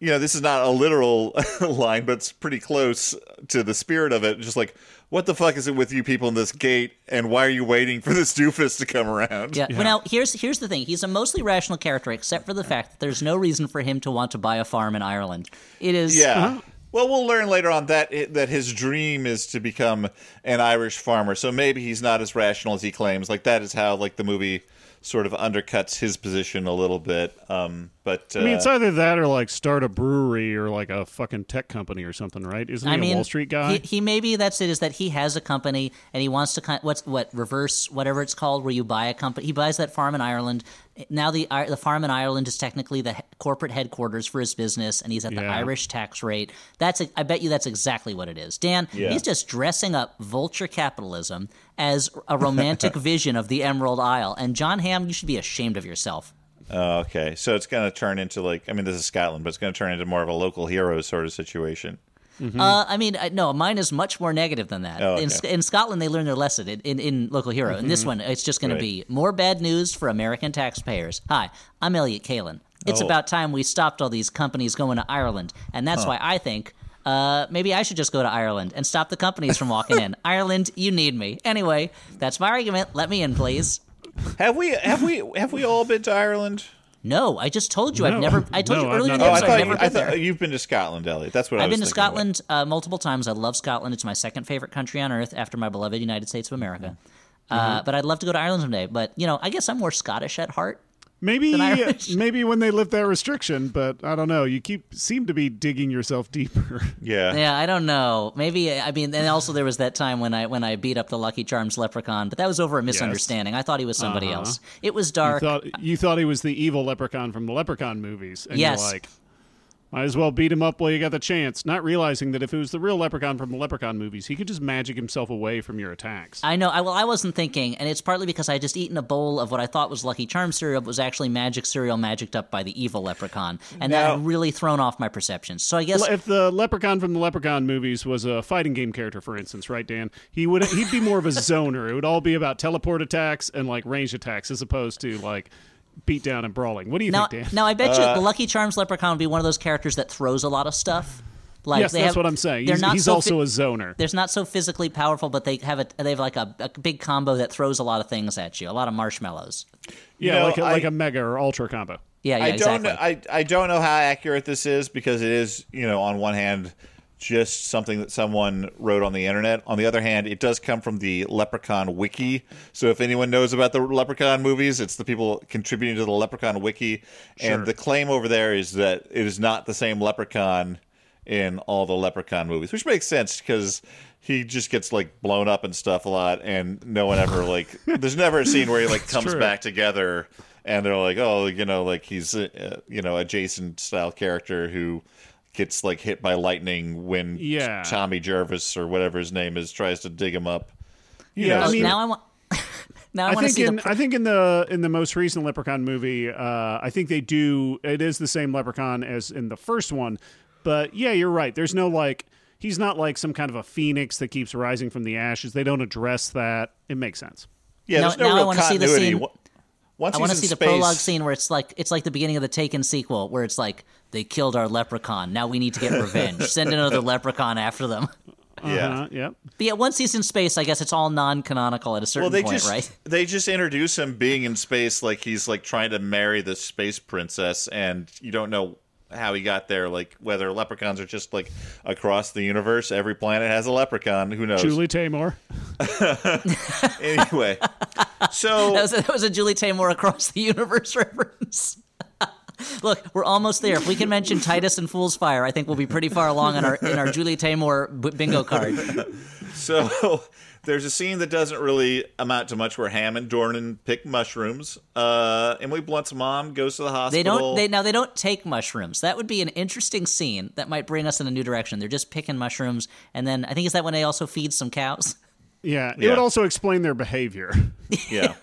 you know, this is not a literal [laughs] line, but it's pretty close to the spirit of it. Just like, what the fuck is it with you people in this gate, and why are you waiting for this [laughs] doofus to come around? Yeah. Well, now here's here's the thing. He's a mostly rational character, except for the fact that there's no reason for him to want to buy a farm in Ireland. It is. Yeah. Well, we'll learn later on that that his dream is to become an Irish farmer. So maybe he's not as rational as he claims. Like that is how like the movie sort of undercuts his position a little bit. Um, but uh, I mean, it's either that or like start a brewery or like a fucking tech company or something, right? Isn't he I mean, a Wall Street guy? He, he maybe that's it. Is that he has a company and he wants to kind what's what reverse whatever it's called where you buy a company. He buys that farm in Ireland. Now the the farm in Ireland is technically the corporate headquarters for his business, and he's at the Yeah. Irish tax rate. That's I bet you that's exactly what it is. Dan, Yeah. he's just dressing up vulture capitalism as a romantic [laughs] vision of the Emerald Isle. And John Hamm, you should be ashamed of yourself. Oh, okay. So it's going to turn into like I mean, this is Scotland, but it's going to turn into more of a local hero sort of situation. Uh, I mean, I- no, mine is much more negative than that. Oh, in, okay. Sc- in Scotland, they learn their lesson in, in, in Local Hero. In this one, it's just going Right. to be more bad news for American taxpayers. Hi, I'm Elliott Kalan. It's Oh. about time we stopped all these companies going to Ireland, and that's why I think. Uh, maybe I should just go to Ireland and stop the companies from walking [laughs] in. Ireland, you need me. Anyway, that's my argument. Let me in, please. Have we have we have we all been to Ireland? No, I just told you I've never. I told No, you I've earlier in the Oh, I episode thought I've you, never I been there. thought you've been to Scotland, Elliott. That's what I I've was been to. Scotland uh, multiple times. I love Scotland. It's my second favorite country on earth after my beloved United States of America. Mm-hmm. Uh, but I'd love to go to Ireland someday. But you know, I guess I'm more Scottish at heart. Maybe maybe when they lift that restriction, but I don't know. You keep seem to be digging yourself deeper. [laughs] Yeah. Yeah, I don't know. Maybe I mean, and also there was that time when I when I beat up the Lucky Charms leprechaun, but that was over a misunderstanding. I thought he was somebody Uh-huh. else. It was You dark. thought you thought he was the evil leprechaun from the Leprechaun movies, and Yes. you're like, might as well beat him up while you got the chance. Not realizing that if it was the real leprechaun from the Leprechaun movies, he could just magic himself away from your attacks. I know. I well, I wasn't thinking, and it's partly because I had just eaten a bowl of what I thought was Lucky Charms cereal, but was actually magic cereal magicked up by the evil leprechaun, and that had really thrown off my perceptions. So I guess if the leprechaun from the Leprechaun movies was a fighting game character, for instance, right, Dan, he would he'd be more of a [laughs] zoner. It would all be about teleport attacks and like range attacks, as opposed to like beat down and brawling. What do you Now, think, Dan? now I bet Uh, you the Lucky Charms leprechaun would be one of those characters that throws a lot of stuff. Like yes, they that's have, what I'm saying. They're He's, not he's so also fi- a zoner. they're not so physically powerful, but they have a they have like a, a big combo that throws a lot of things at you, a lot of marshmallows. Yeah, know, like a, I- like a mega or ultra combo. Yeah, yeah, I don't exactly. know. I I don't know how accurate this is because it is, you know, on one hand, just something that someone wrote on the internet. On the other hand, it does come from the Leprechaun wiki. So if anyone knows about the Leprechaun movies, it's the people contributing to the Leprechaun wiki. Sure. And the claim over there is that it is not the same Leprechaun in all the Leprechaun movies, which makes sense because he just gets like blown up and stuff a lot, and no one ever like. [laughs] there's never a scene where he like comes true. back together, and they're like, oh, you know, like he's uh, you know a Jason style character who gets like hit by lightning when Yeah. Tommy Jarvis or whatever his name is tries to dig him up. You Yeah, know, I mean- now I want. [laughs] now I, I want to think see in the. I think in the in the most recent Leprechaun movie, uh, I think they do. It is the same Leprechaun as in the first one, but yeah, you're right. There's no like he's not like some kind of a phoenix that keeps rising from the ashes. They don't address that. It makes sense. yeah, Now- there's no now I real wanna see the continuity. scene- Once I want to in see the prologue scene where it's like it's like the beginning of the Taken sequel, where it's like they killed our leprechaun. Now we need to get revenge. [laughs] Send another leprechaun after them. Yeah. Uh-huh, yep. But yeah, once he's in space, I guess it's all non-canonical at a certain Well, they point, just right? [laughs] they just introduce him being in space like he's like trying to marry the space princess, and you don't know how he got there. Like whether leprechauns are just like across the universe, every planet has a leprechaun. Who knows? Julie Taymor. [laughs] Anyway, so That was, that was a Julie Taymor across the universe reference. [laughs] Look, we're almost there. If we can mention Titus and Fool's Fire, I think we'll be pretty far along in our in our Julie Taymor b- bingo card. [laughs] So [laughs] there's a scene that doesn't really amount to much where Hamm and Dornan pick mushrooms. Uh, Emily Blunt's mom goes to the hospital. They don't. They now they don't take mushrooms. That would be an interesting scene that might bring us in a new direction. They're just picking mushrooms, and then I think is that when they also feed some cows. Yeah, it Yeah. would also explain their behavior. yeah.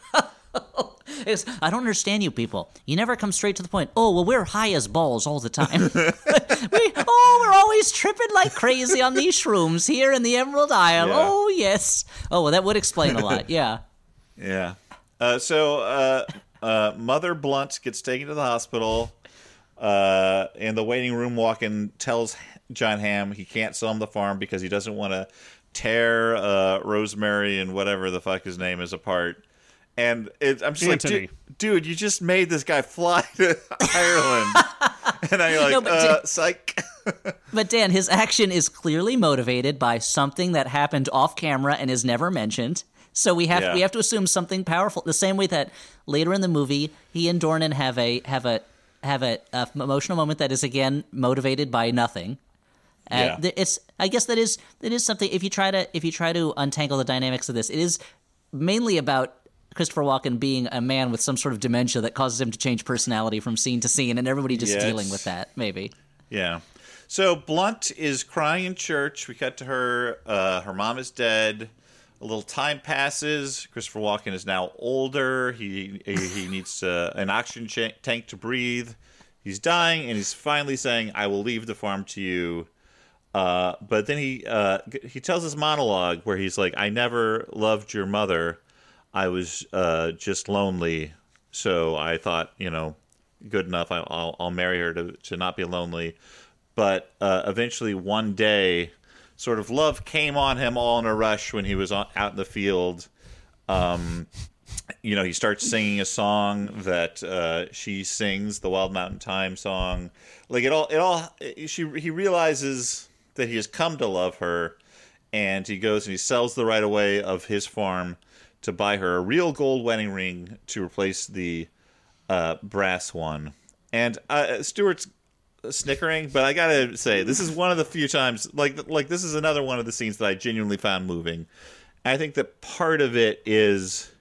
It's, I don't understand you people. You never come straight to the point. Oh well, we're high as balls all the time. [laughs] [laughs] we, oh, we're always tripping like crazy on these shrooms here in the Emerald Isle. Yeah. Oh yes. Oh well, that would explain a lot. Yeah. [laughs] Yeah. Uh, so uh, uh, Mother Blunt gets taken to the hospital. Uh, in the waiting room, Walken tells John Hamm he can't sell him the farm because he doesn't want to tear uh, Rosemary and whatever the fuck his name is apart. And it, I'm just Anthony. like, dude, dude, you just made this guy fly to [laughs] Ireland, [laughs] and I'm like, No, but uh, did- psych. [laughs] But Dan, his action is clearly motivated by something that happened off camera and is never mentioned. So we have Yeah. we have to assume something powerful. The same way that later in the movie, he and Dornan have a have a have a, a emotional moment that is again motivated by nothing. Uh, Yeah. th- it's I guess that is that is something. If you try to if you try to untangle the dynamics of this, it is mainly about Christopher Walken being a man with some sort of dementia that causes him to change personality from scene to scene, and everybody just Yeah, dealing with that. Maybe. Yeah. So Blunt is crying in church. We cut to her. Uh, her mom is dead. A little time passes. Christopher Walken is now older. He he, needs uh, an oxygen cha- tank to breathe. He's dying, and he's finally saying, "I will leave the farm to you." Uh, but then he uh, he tells his monologue where he's like, "I never loved your mother. I was uh, just lonely, so I thought, you know, good enough. I, I'll I'll marry her to to not be lonely." But uh, eventually, one day, sort of love came on him all in a rush when he was on, out in the field. Um, you know, he starts singing a song that uh, she sings, the Wild Mountain Thyme song. Like it all, it all. She he realizes that he has come to love her, and he goes and he sells the right of way of his farm to buy her a real gold wedding ring to replace the uh, brass one. And uh, Stuart's snickering, but I gotta say, this is one of the few times, like like this is another one of the scenes that I genuinely found moving. I think that part of it is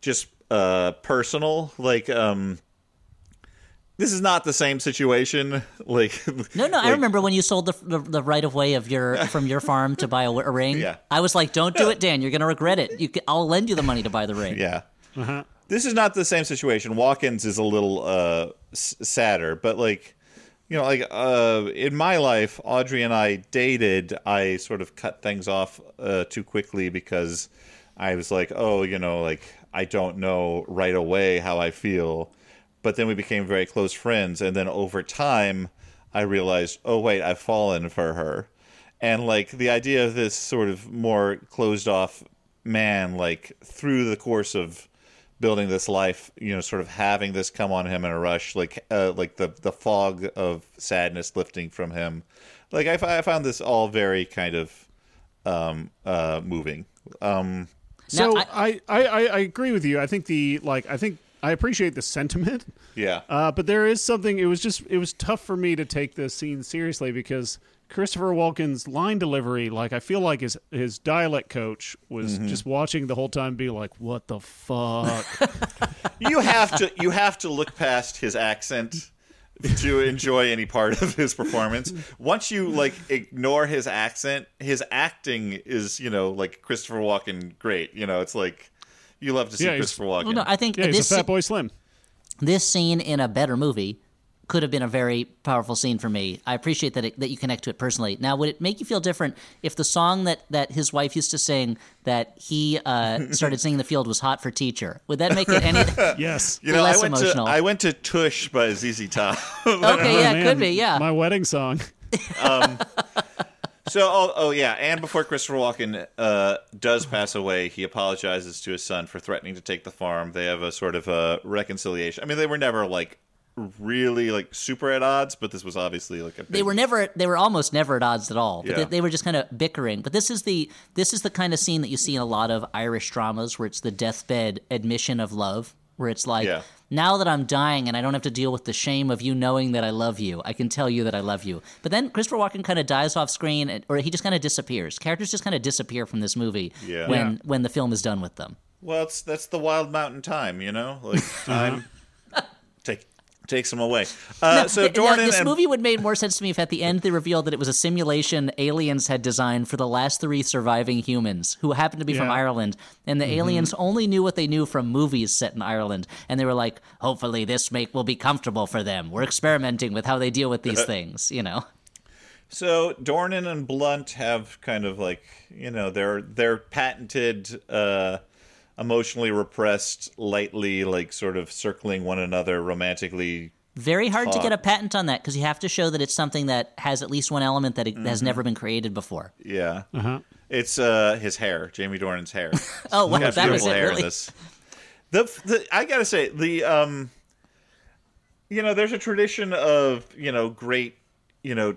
just uh, personal, like um. This is not the same situation. [laughs] Like No, no, I remember when you sold the, the the right of way of your from your farm to buy a, a ring. Yeah. I was like, "Don't do it, Dan. You're gonna regret it. You, can, I'll lend you the money to buy the ring." Yeah. This is not the same situation. Watkins is a little uh, s- sadder, but like, you know, like uh, in my life, Audrey and I dated. I sort of cut things off uh, too quickly because I was like, oh, you know, like I don't know right away how I feel. But then we became very close friends, and then over time, I realized, oh wait, I've fallen for her and like the idea of this sort of more closed off man like through the course of building this life you know sort of having this come on him in a rush like uh, like the the fog of sadness lifting from him like I, I found this all very kind of um uh moving um So Now, I, I, I, I agree with you. I think the like I think I appreciate the sentiment, yeah uh, but there is something. It was just it was tough for me to take this scene seriously because Christopher Walken's line delivery, like I feel like his his dialect coach was Mm-hmm. just watching the whole time, be like, "What the fuck." [laughs] you have to you have to look past his accent to enjoy any part of his performance. Once you like ignore his accent, his acting is you know like Christopher Walken great. You know it's like you love to see Yeah, he's- Christopher Walken. Well, no, I think yeah, he's this a fat boy slim. this scene in a better movie could have been a very powerful scene for me. I appreciate that it, that you connect to it personally. Now, would it make you feel different if the song that, that his wife used to sing that he uh, [laughs] started singing in the field was "Hot for Teacher"? Would that make it any? [laughs] Yes. [laughs] you know, less I went emotional. to I went to Tush by ZZ Top. okay, yeah, it Man, could be, yeah. My wedding song. So, oh, oh yeah, and before Christopher Walken uh, does pass away, he apologizes to his son for threatening to take the farm. They have a sort of a reconciliation. I mean, they were never like really like super at odds, but this was obviously like a big, they were never they were almost never at odds at all but Yeah. they, they were just kind of bickering but this is the this is the kind of scene that you see in a lot of irish dramas where it's the deathbed admission of love where it's like Yeah. Now that i'm dying and i don't have to deal with the shame of you knowing that i love you i can tell you that i love you. But then christopher walken kind of dies off screen or he just kind of disappears. Characters just kind of disappear from this movie Yeah. when Yeah. when the film is done with them. Well, it's that's the Wild Mountain time, you know, like [laughs] uh-huh. time take takes them away. Uh, so Th- now, this and movie would made more sense to me if at the end they revealed that it was a simulation aliens had designed for the last three surviving humans who happened to be from Ireland. And the aliens only knew what they knew from movies set in Ireland. And they were like, hopefully this make will be comfortable for them. We're experimenting with how they deal with these things, you know? So Dornan and Blunt have kind of like you know their their patented uh, emotionally repressed, lightly like sort of circling one another romantically Very hard to get a patent on that because you have to show that it's something that has at least one element that it has Mm-hmm. never been created before. Yeah. Uh-huh. It's uh his hair, Jamie Dornan's hair. [laughs] Oh, wow, He's that was beautiful it, hair really? in this. The, the I gotta say the um, you know, there's a tradition of you know great you know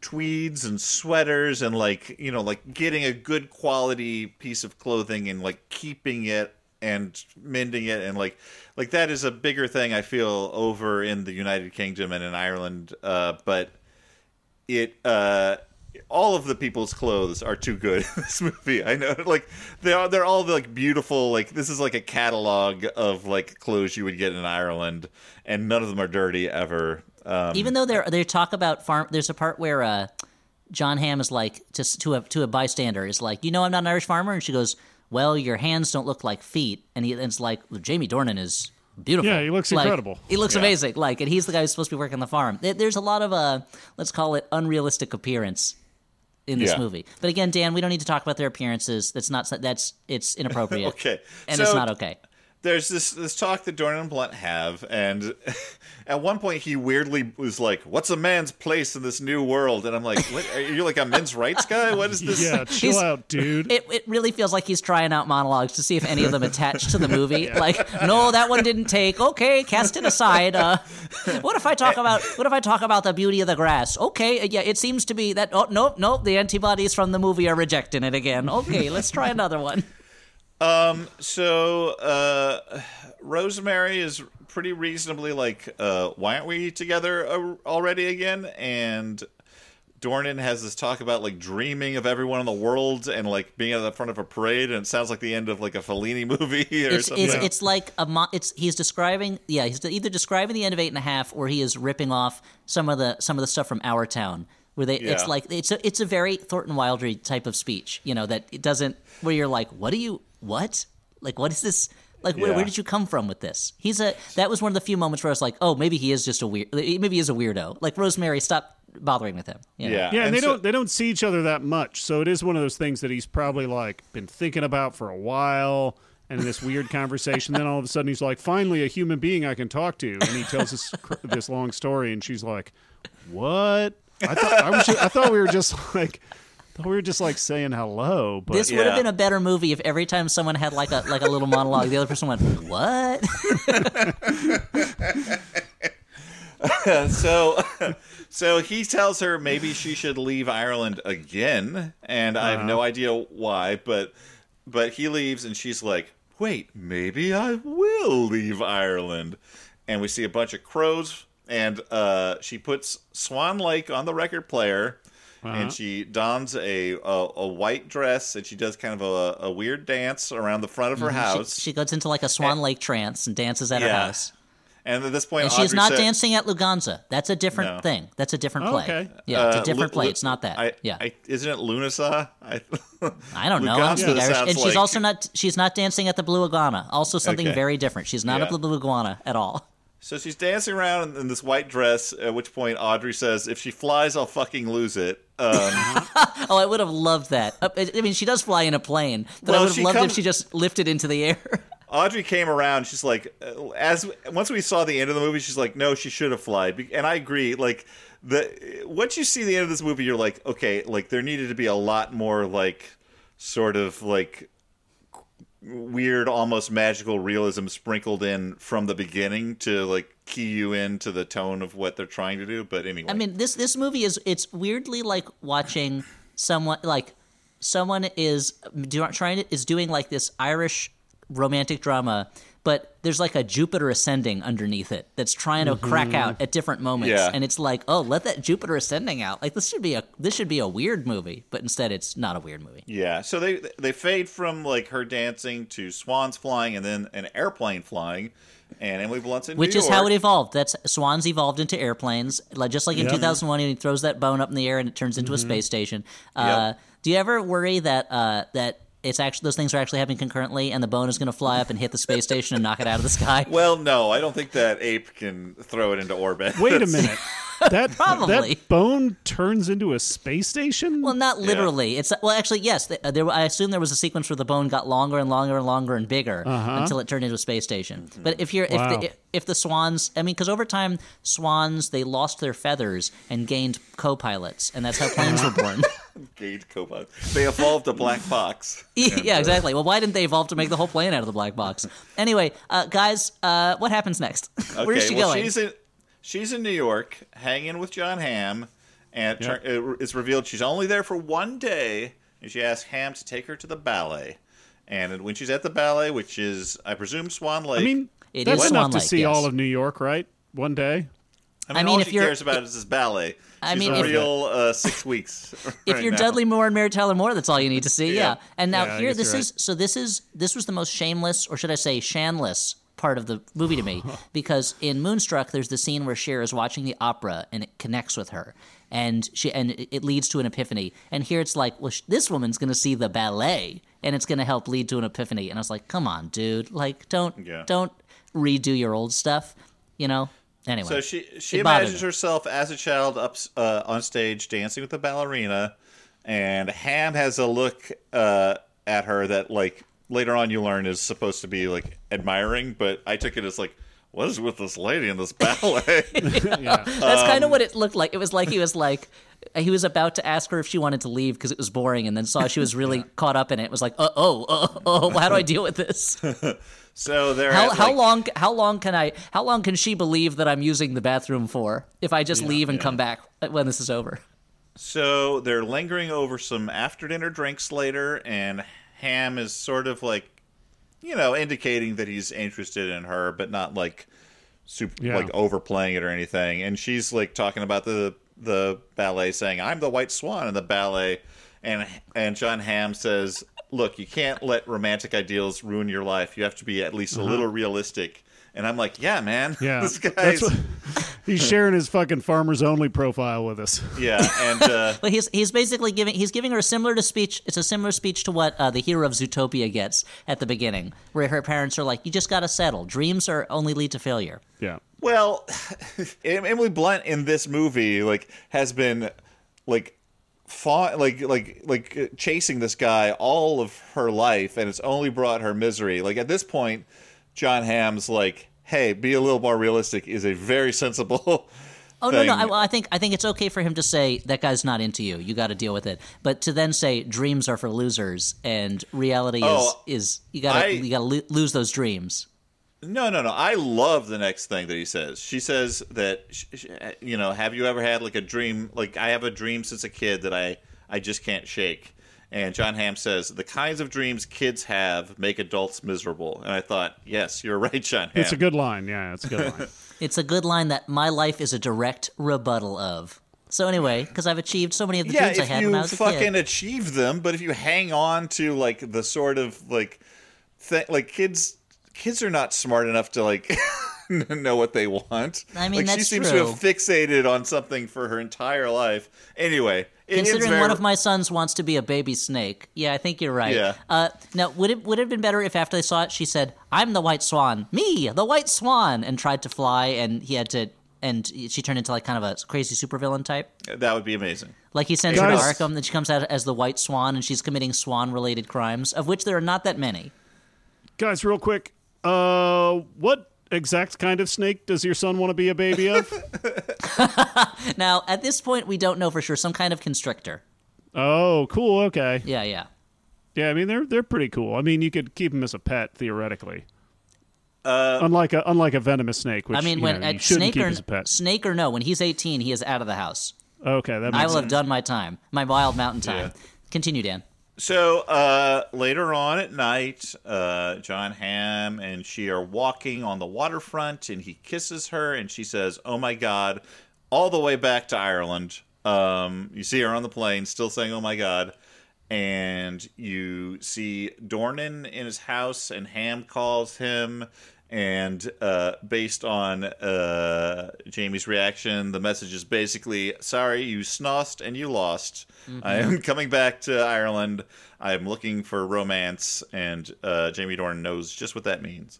tweeds and sweaters and like you know like getting a good quality piece of clothing and like keeping it and mending it and like like that is a bigger thing I feel over in the United Kingdom and in Ireland uh but it uh all of the people's clothes are too good [laughs] in this movie. I know, like they are. They're all like beautiful. Like this is like a catalog of like clothes you would get in Ireland, and none of them are dirty ever. Um, Even though they they talk about farm, there's a part where uh, John Hamm is like just to a to a bystander is like, you know, I'm not an Irish farmer, and she goes, well, your hands don't look like feet, and he and it's like well, Jamie Dornan is beautiful. Yeah, he looks Like, incredible. He looks Yeah. amazing. Like, and he's the guy who's supposed to be working on the farm. There's a lot of uh, let's call it unrealistic appearance in this Yeah. movie. But again, Dan, we don't need to talk about their appearances. That's not that's it's inappropriate. [laughs] okay, and so it's not okay. There's this this talk that Dornan and Blunt have, and [laughs] at one point he weirdly was like, "What's a man's place in this new world?" And I'm like, "What? Are you like a men's rights guy? What is this?" [laughs] Yeah, chill He's- out, dude. It, it really feels like he's trying out monologues to see if any of them attach to the movie. [laughs] Like, no, that one didn't take. Okay, cast it aside. Uh, what if I talk about what if I talk about the beauty of the grass? Okay, uh, yeah, it seems to be that. Oh, nope, nope. The antibodies from the movie are rejecting it again. Okay, let's try another one. So, uh, Rosemary is pretty reasonably like, uh, why aren't we together uh, already again? And Dornan has this talk about like dreaming of everyone in the world and like being at the front of a parade, and it sounds like the end of like a Fellini [laughs] movie or It's something. it's, it's like a mo- it's he's describing yeah he's either describing the end of eight and a half or he is ripping off some of the some of the stuff from Our Town where they it's like it's a it's a very Thornton Wildry type of speech you know that it doesn't where you're like what do you what like what is this like where, Yeah. where did you come from with this he's a that was one of the few moments where I was like oh maybe he is just a weird maybe he is a weirdo like Rosemary stop bothering with him you know? yeah, Yeah, and, they so- don't they don't see each other that much, so it is one of those things that he's probably like been thinking about for a while. And this weird conversation, then all of a sudden he's like, "Finally, a human being I can talk to," and he tells this this long story, and she's like, "What? I thought I, was I thought we were just [laughs] like, thought we were just like saying hello." But This would have been a better movie if every time someone had like a like a little monologue, the other person went, "What?" [laughs] so [laughs] so he tells her maybe she should leave Ireland again and I have no uh-huh. idea why but but he leaves and she's like wait maybe I will leave Ireland and we see a bunch of crows and uh, she puts Swan Lake on the record player and she dons a, a a white dress and she does kind of a, a weird dance around the front of her house She, she goes into like a Swan Lake trance and dances at her house. and at this point And she's Audrey not said- dancing at Luganza. That's a different No. thing. That's a different Oh, play. okay. Yeah, it's Uh, a different Lu- play. Lu- it's not that. I, yeah. I, isn't it Lughnasa? I, [laughs] I don't know. I don't speak Irish. And she's like- also not she's not dancing at the Blue Iguana. Also something Okay. very different. She's not Yeah. at the Blue Iguana at all. So she's dancing around in, this white dress. At which point Audrey says, "If she flies, I'll fucking lose it." Um, [laughs] Oh, I would have loved that. Uh, I mean, she does fly in a plane, but I would have loved comes- if she just lifted into the air. [laughs] Audrey came around. She's like, uh, as once we saw the end of the movie, she's like, "No, she should have flied." Be- And I agree. Like the once you see the end of this movie, you're like, okay, like there needed to be a lot more like sort of like weird, almost magical realism sprinkled in from the beginning to like key you into the tone of what they're trying to do. But anyway, I mean, this this movie is it's weirdly like watching someone like someone is do, trying to is doing like this Irish romantic drama, but there's like a Jupiter ascending underneath it that's trying to crack out at different moments, Yeah. and it's like, oh, let that Jupiter ascending out. Like this should be a this should be a weird movie, but instead it's not a weird movie. Yeah, so they they fade from like her dancing to swans flying and then an airplane flying, and Emily Blunt's in Which New is how it evolved. That's swans evolved into airplanes, like just like in Yep. 2001, he throws that bone up in the air and it turns into a space station. Uh, Do you ever worry that uh, that it's actually those things are actually happening concurrently, and the bone is going to fly up and hit the space station and knock it out of the sky? [laughs] Well, no, I don't think that ape can throw it into orbit. wait a [laughs] minute. That [laughs] Probably. that bone turns into a space station. Well, not literally. It's well, actually, yes. th- uh, There, I assume there was a sequence where the bone got longer and longer and longer and bigger uh-huh. until it turned into a space station. But if you're, Wow. if the, if the swans, I mean, because over time, swans they lost their feathers and gained co-pilots, and that's how planes were born. Gate Copilot. They evolved a black box. [laughs] yeah, exactly. Well, why didn't they evolve to make the whole plane out of the black box? Anyway, uh, guys, uh, what happens next? [laughs] Where's Okay, she well, going? she's in she's in New York, hanging with John Hamm, and Yep. tur- it- it's revealed she's only there for one day, and she asks Hamm to take her to the ballet. And when she's at the ballet, which is I presume Swan Lake, I mean, It that's is enough Swan to see yes. all of New York, right? One day. I mean, I mean, all if she you're- cares about is this ballet. I mean, a if- real uh, six weeks. [laughs] if you're now. Dudley Moore and Mary Tyler Moore, that's all you need to see. Yeah. Yeah. And now Yeah, here, this you're is so. This is this was the most shameless, or should I say, shanless part of the movie to me, [laughs] because in Moonstruck, there's the scene where Cher is watching the opera and it connects with her, and she and it it leads to an epiphany. And here it's like, well, sh- this woman's going to see the ballet, and it's going to help lead to an epiphany. And I was like, come on, dude, like don't Yeah. don't redo your old stuff, you know. Anyway, So she she imagines her. herself as a child up uh, on stage dancing with a ballerina, and Hamm has a look uh, at her that like later on you learn is supposed to be like admiring, but I took it as like, what is with this lady in this [laughs] ballet? [laughs] Yeah. That's kind Um, of what it looked like. It was like he was like he was about to ask her if she wanted to leave because it was boring, and then saw she was really caught up in it. It was like, uh oh, uh oh, how do I deal with this? [laughs] so they're How, at, how like- long? How long can I? How long can she believe that I'm using the bathroom for if I just leave and come back when this is over? So they're lingering over some after dinner drinks later, and Hamm is sort of like, you know, indicating that he's interested in her, but not like super Yeah. like overplaying it or anything. And she's like talking about the the ballet, saying, "I'm the White Swan in the ballet," and and John Hamm says, "Look, you can't let romantic ideals ruin your life. You have to be at least a little realistic." And I'm like, "Yeah, man, Uh-huh. [laughs] Yeah. this guy's what, he's sharing his fucking farmers only profile with us. [laughs] yeah." And uh, [laughs] But he's he's basically giving he's giving her a similar to speech. It's a similar speech to what uh, the hero of Zootopia gets at the beginning, where her parents are like, "You just got to settle. Dreams are only lead to failure." Yeah. Well, Emily Blunt in this movie like has been like fought like like like uh, chasing this guy all of her life and it's only brought her misery. Like at this point, John Hamm's like, "Hey, be a little more realistic" is a very sensible [laughs] Oh no, no. I, well, I think I think it's okay for him to say that guy's not into you. You got to deal with it. But to then say dreams are for losers and reality Oh, is is you got to I- you got to lo- lose those dreams. No, no, no. I love the next thing that he says. She says that, sh- sh- you know, have you ever had like a dream? Like I have a dream since a kid that I I just can't shake. And John Hamm says the kinds of dreams kids have make adults miserable. And I thought, yes, you're [laughs] right, John Hamm. It's a good line. Yeah, it's a good line. [laughs] It's a good line that my life is a direct rebuttal of. So anyway, because I've achieved so many of the yeah, dreams I if had when I you was a kid. you fucking achieve them, but if you hang on to like the sort of like, th- like kids, kids are not smart enough to like [laughs] know what they want. I mean, like she that's seems to have fixated on something for her entire life. Anyway, it ends Considering very- one of my sons wants to be a baby snake, yeah, I think you're right. Yeah. Uh, now, would it would it have been better if after they saw it, she said, "I'm the white swan, me, the white swan," and tried to fly, and he had to, and she turned into like kind of a crazy supervillain type. that would be amazing. Like he sends her to Guys- Arkham, then she comes out as the White Swan, and she's committing swan-related crimes, of which there are not that many. Guys, real quick. Uh, what exact kind of snake does your son want to be a baby of? [laughs] Now, at this point, we don't know for sure. Some kind of constrictor. oh, cool. Okay. Yeah, yeah. Yeah, I mean they're they're pretty cool. I mean you could keep them as a pet theoretically. Uh, unlike a unlike a venomous snake, which I mean, you when know, you at shouldn't snake keep or as a pet. snake or no, when he's 18, he is out of the house. Okay, that makes I will sense. have done my time, my wild mountain time. Yeah. Continue, Dan. So uh, later on at night, uh, John Hamm and she are walking on the waterfront, and he kisses her, and she says, "Oh my God!" all the way back to Ireland. Um, you see her on the plane, still saying, "Oh my God." And you see Dornan in his house, and Hamm calls him. And uh, based on uh, Jamie's reaction, the message is basically, "Sorry, you snossed and you lost. I am coming back to Ireland. I am looking for romance." And uh, Jamie Dornan knows just what that means.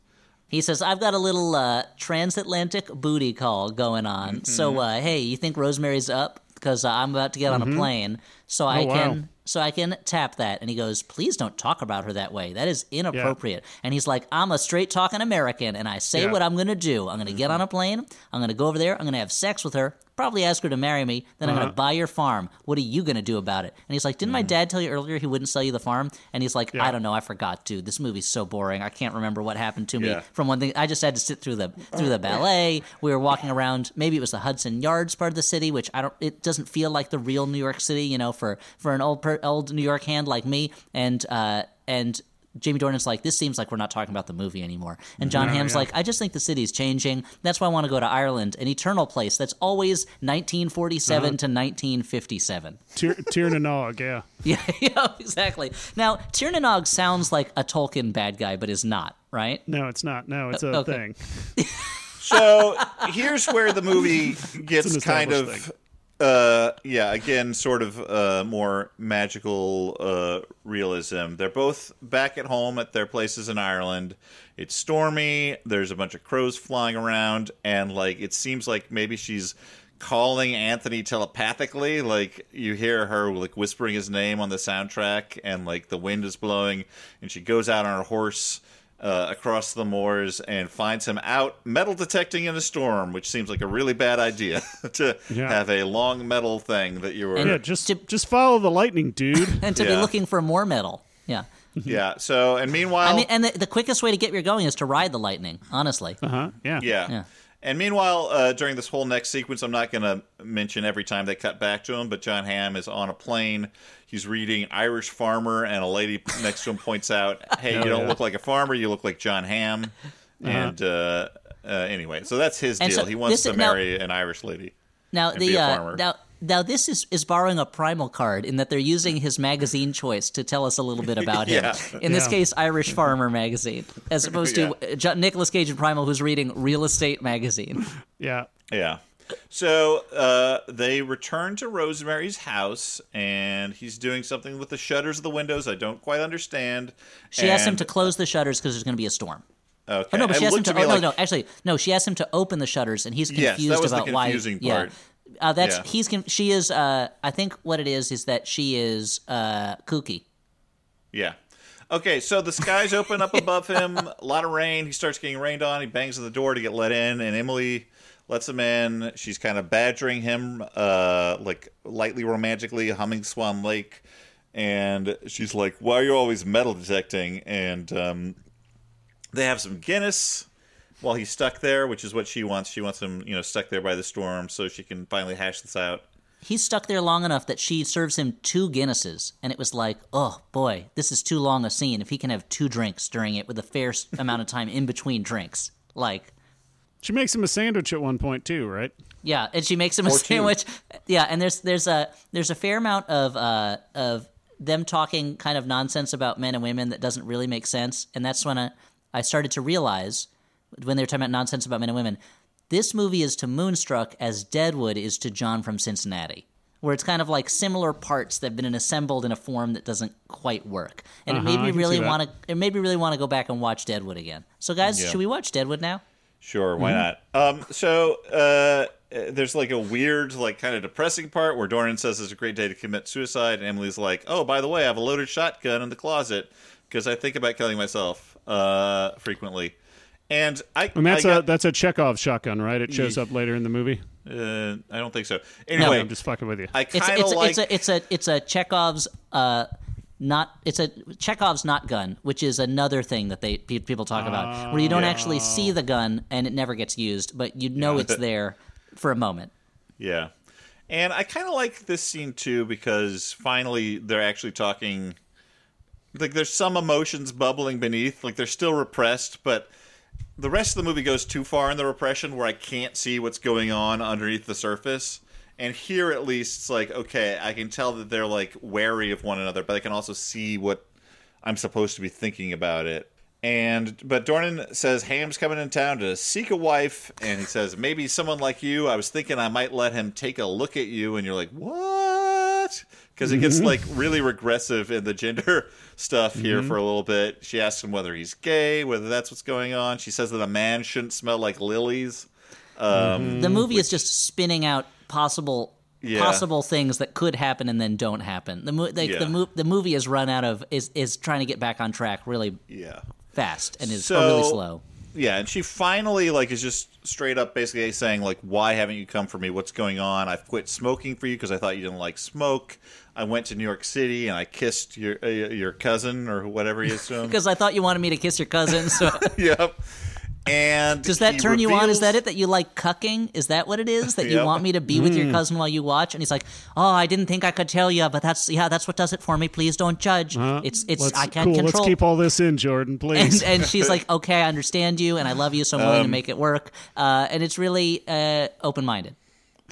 He says, "I've got a little uh, transatlantic booty call going on. So, uh, hey, you think Rosemary's up? Because uh, I'm about to get on a plane, so I wow. can." So I can tap that, and he goes, "Please don't talk about her that way. That is inappropriate." And he's like, "I'm a straight talking American, and I say Yeah. what I'm going to do. I'm going to get mm-hmm. on a plane. I'm going to go over there. I'm going to have sex with her. Probably ask her to marry me. Then I'm going to buy your farm. What are you going to do about it?" And he's like, "Didn't my dad tell you earlier he wouldn't sell you the farm?" And he's like, "I don't know. I forgot, dude. This movie's so boring. I can't remember what happened to me Yeah. from one thing. I just had to sit through the through the ballet. We were walking around. Maybe it was the Hudson Yards part of the city, which I don't. It doesn't feel like the real New York City, you know, for for an old per, old New York hand like me. And uh, and Jamie Dornan's like, this seems like we're not talking about the movie anymore. And John Hamm's yeah. like, I just think the city's changing. That's why I want to go to Ireland, an eternal place that's always 1947 uh-huh. to 1957. Tyr- Tír na nÓg, yeah. [laughs] Yeah, yeah, exactly. Now, Tír na nÓg sounds like a Tolkien bad guy, but is not, right? No, it's not. No, it's a Okay. thing. [laughs] So here's where the movie gets kind of, established uh, yeah, again, sort of uh, more magical uh, realism. They're both back at home at their places in Ireland. It's stormy. There's a bunch of crows flying around, and like it seems like maybe she's calling Anthony telepathically. Like you hear her like whispering his name on the soundtrack, and like the wind is blowing, and she goes out on her horse uh, across the moors and finds him out metal detecting in a storm, which seems like a really bad idea [laughs] to Yeah. have a long metal thing that you were. And- Yeah, just To- just follow the lightning, dude. [laughs] And to be looking for more metal. Yeah. [laughs] yeah. So, and meanwhile, I mean, and the, the quickest way to get where you're going is to ride the lightning, honestly. Uh huh. Yeah. yeah. Yeah. And meanwhile, uh, during this whole next sequence, I'm not going to mention every time they cut back to him, but John Hamm is on a plane. He's reading Irish Farmer, and a lady [laughs] next to him points out, "Hey, you don't yeah. look like a farmer. You look like John Hamm." And uh, uh, anyway, so that's his And deal. so he wants this to is- now- marry an Irish lady. Now and the be a uh, farmer. now now this is is borrowing a primal card in that they're using his magazine choice to tell us a little bit about him. [laughs] Yeah. In this Yeah. case, Irish Farmer magazine, as opposed to [laughs] uh, Jo- Nicolas Cage in Primal, who's reading Real Estate magazine. [laughs] Yeah. Yeah. So uh, they return to Rosemary's house, and he's doing something with the shutters of the windows. I don't quite understand. She asks him to close the shutters because there's going to be a storm. Okay. Oh, no, but It she asked him looked to. oh, no, like- no, actually, no. She asked him to open the shutters, and he's Yes, confused that was the about why. confusing yeah, part. Uh, that's Yeah. he's. She is. Uh, I think what it is is that she is uh, kooky. Yeah. Okay, so the skies open up above him. A [laughs] lot of rain. He starts getting rained on. He bangs on the door to get let in, and Emily lets him in. She's kind of badgering him, uh, like lightly romantically, humming Swan Lake. And she's like, "Why are you always metal detecting?" And um, they have some Guinness while he's stuck there, which is what she wants. She wants him, you know, stuck there by the storm so she can finally hash this out. He's stuck there long enough that she serves him two Guinnesses, and it was like, oh boy, this is too long a scene. If he can have two drinks during it with a fair amount of time in between drinks, like. She makes him a sandwich at one point too, right? Yeah, and she makes him a Or two. sandwich. Yeah, and there's there's a there's a fair amount of uh of them talking kind of nonsense about men and women that doesn't really make sense, and that's when I I started to realize when they were talking about nonsense about men and women, this movie is to Moonstruck as Deadwood is to John from Cincinnati. Where it's kind of like similar parts that have been assembled in a form that doesn't quite work, and Uh-huh, it made me really want to. It made me really want to go back and watch Deadwood again. So, guys, Yeah. should we watch Deadwood now? Sure, why not? Um, so uh, uh, there's like a weird, like kind of depressing part where Dornan says it's a great day to commit suicide, and Emily's like, "Oh, by the way, I have a loaded shotgun in the closet because I think about killing myself uh, frequently." And I, And that's I a got- that's a Chekhov shotgun, right? It shows up later in the movie. uh, I don't think so. Anyway, I'm just fucking with you. I It's kind of like it's a it's a it's a Chekhov's uh not it's a Chekhov's not gun, which is another thing that they people talk about, where you don't Yeah. actually see the gun and it never gets used, but you know it's [laughs] there for a moment. Yeah. And I kind of like this scene too because finally they're actually talking. Like there's some emotions bubbling beneath. Like they're still repressed, but the rest of the movie goes too far in the repression where I can't see what's going on underneath the surface. And here at least it's like, okay, I can tell that they're like wary of one another, but I can also see what I'm supposed to be thinking about it. And but Dornan says Hamm's coming in town to seek a wife, and he says maybe someone like you. I was thinking I might let him take a look at you, and you're like, what? Because it gets mm-hmm. like really regressive in the gender [laughs] stuff here mm-hmm. for a little bit. She asks him whether he's gay, whether that's what's going on. She says that a man shouldn't smell like lilies. Um, mm-hmm. The movie is just spinning out possible Yeah. possible things that could happen and then don't happen. The mo- like Yeah. the mo- the movie is run out of is is trying to get back on track really Yeah. fast and is So- really slow. Yeah, and she finally like is just straight up basically saying like, "Why haven't you come for me? What's going on? I've quit smoking for you because I thought you didn't like smoke. I went to New York City and I kissed your uh, your cousin or whatever he is to him. Because I thought you wanted me to kiss your cousin. So [laughs] yep. And does that he turn you on? Is that it? That you like cucking? Is that what it is? That you want me to be with your cousin while you watch? And he's like, "Oh, I didn't think I could tell you, but that's yeah, that's what does it for me. Please don't judge. It's it's Let's, I can't cool. control." Let's keep all this in, Jordan, [laughs] and, please. and she's like, [laughs] "Okay, I understand you, and I love you, so I'm willing Um, to make it work." Uh, and it's really uh, open minded.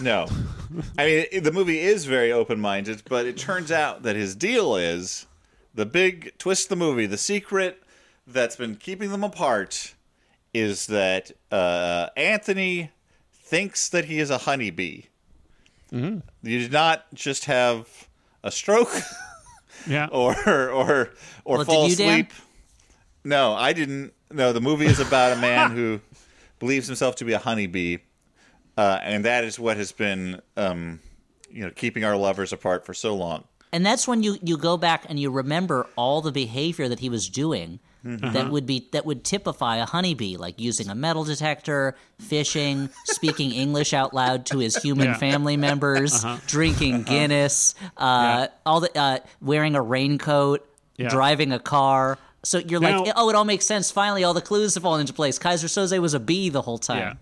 No. I mean, it, the movie is very open minded, but it turns out that his deal is the big twist of the movie, the secret that's been keeping them apart is that uh, Anthony thinks that he is a honeybee. You did not just have a stroke [laughs] yeah. or or or Well, fall you, Dan? asleep. No, I didn't. No, the movie is about a man [laughs] who believes himself to be a honeybee, uh, and that is what has been, um, you know, keeping our lovers apart for so long. And that's when you you go back and you remember all the behavior that he was doing. That would be that would typify a honeybee, like using a metal detector, fishing, speaking [laughs] English out loud to his human Yeah. family members, drinking Guinness, uh, all the uh, wearing a raincoat, Yeah. driving a car. So you're Now- like, oh, it all makes sense. Finally, all the clues have fallen into place. Keyser Söze was a bee the whole time.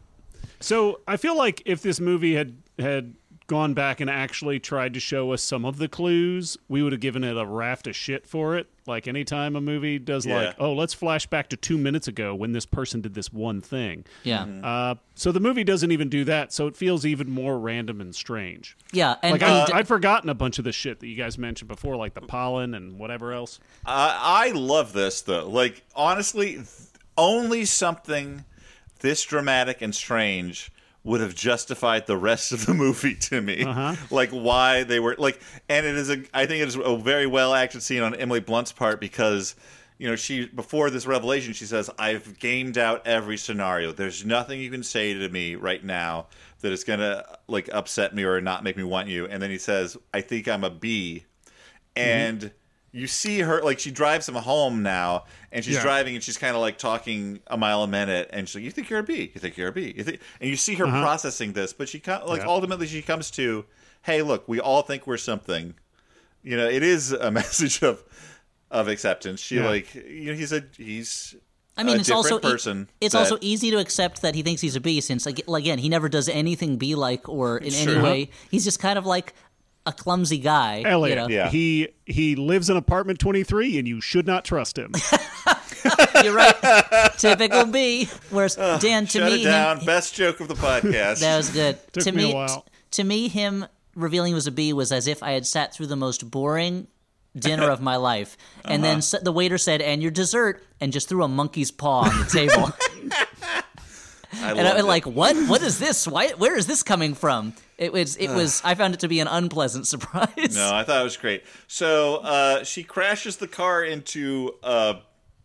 Yeah. So I feel like if this movie had had gone back and actually tried to show us some of the clues, we would have given it a raft of shit for it. Like anytime a movie does Yeah. like, oh, let's flash back to two minutes ago when this person did this one thing. Yeah, Uh, so the movie doesn't even do that, so it feels even more random and strange. yeah. And, Like and I, I'd forgotten a bunch of the shit that you guys mentioned before, like the pollen and whatever else. Uh, I love this though. Like honestly, th- only something this dramatic and strange would have justified the rest of the [laughs] movie to me. Uh-huh. Like why they were like, and it is a. I think it is a very well acted scene on Emily Blunt's part because. You know, she before this revelation, she says, "I've gamed out every scenario. There's nothing you can say to me right now that is gonna like upset me or not make me want you." And then he says, "I think I'm a bee," mm-hmm. and you see her like she drives him home now and she's Yeah. driving and she's kind of like talking a mile a minute and she's like you think you're a bee you think you're a bee you think and you see her uh-huh. processing this but she like Yeah. ultimately she comes to hey look we all think we're something you know it is a [laughs] message of of acceptance she Yeah. like you know he's a he's I mean, a it's also different e- person it's that- also easy to accept that he thinks he's a bee, since like, again, he never does anything bee-like or in any way. He's just kind of like a clumsy guy. Elliott, You know? Yeah. he he lives in apartment twenty three, and you should not trust him. [laughs] You're right. Typical bee. Whereas Dan, to shut me, it down him, best joke of the podcast that was good. Took to me a me, while. to me, him revealing he was a B was as if I had sat through the most boring dinner of my life, and then Uh-huh. s- the waiter said, "And your dessert," and just threw a monkey's paw on the table. [laughs] I and I loved was like, "What? What is [laughs] this? Why? Where is this coming from?" It was. It was. I found it to be an unpleasant [laughs] surprise. No, I thought it was great. So uh, she crashes the car into a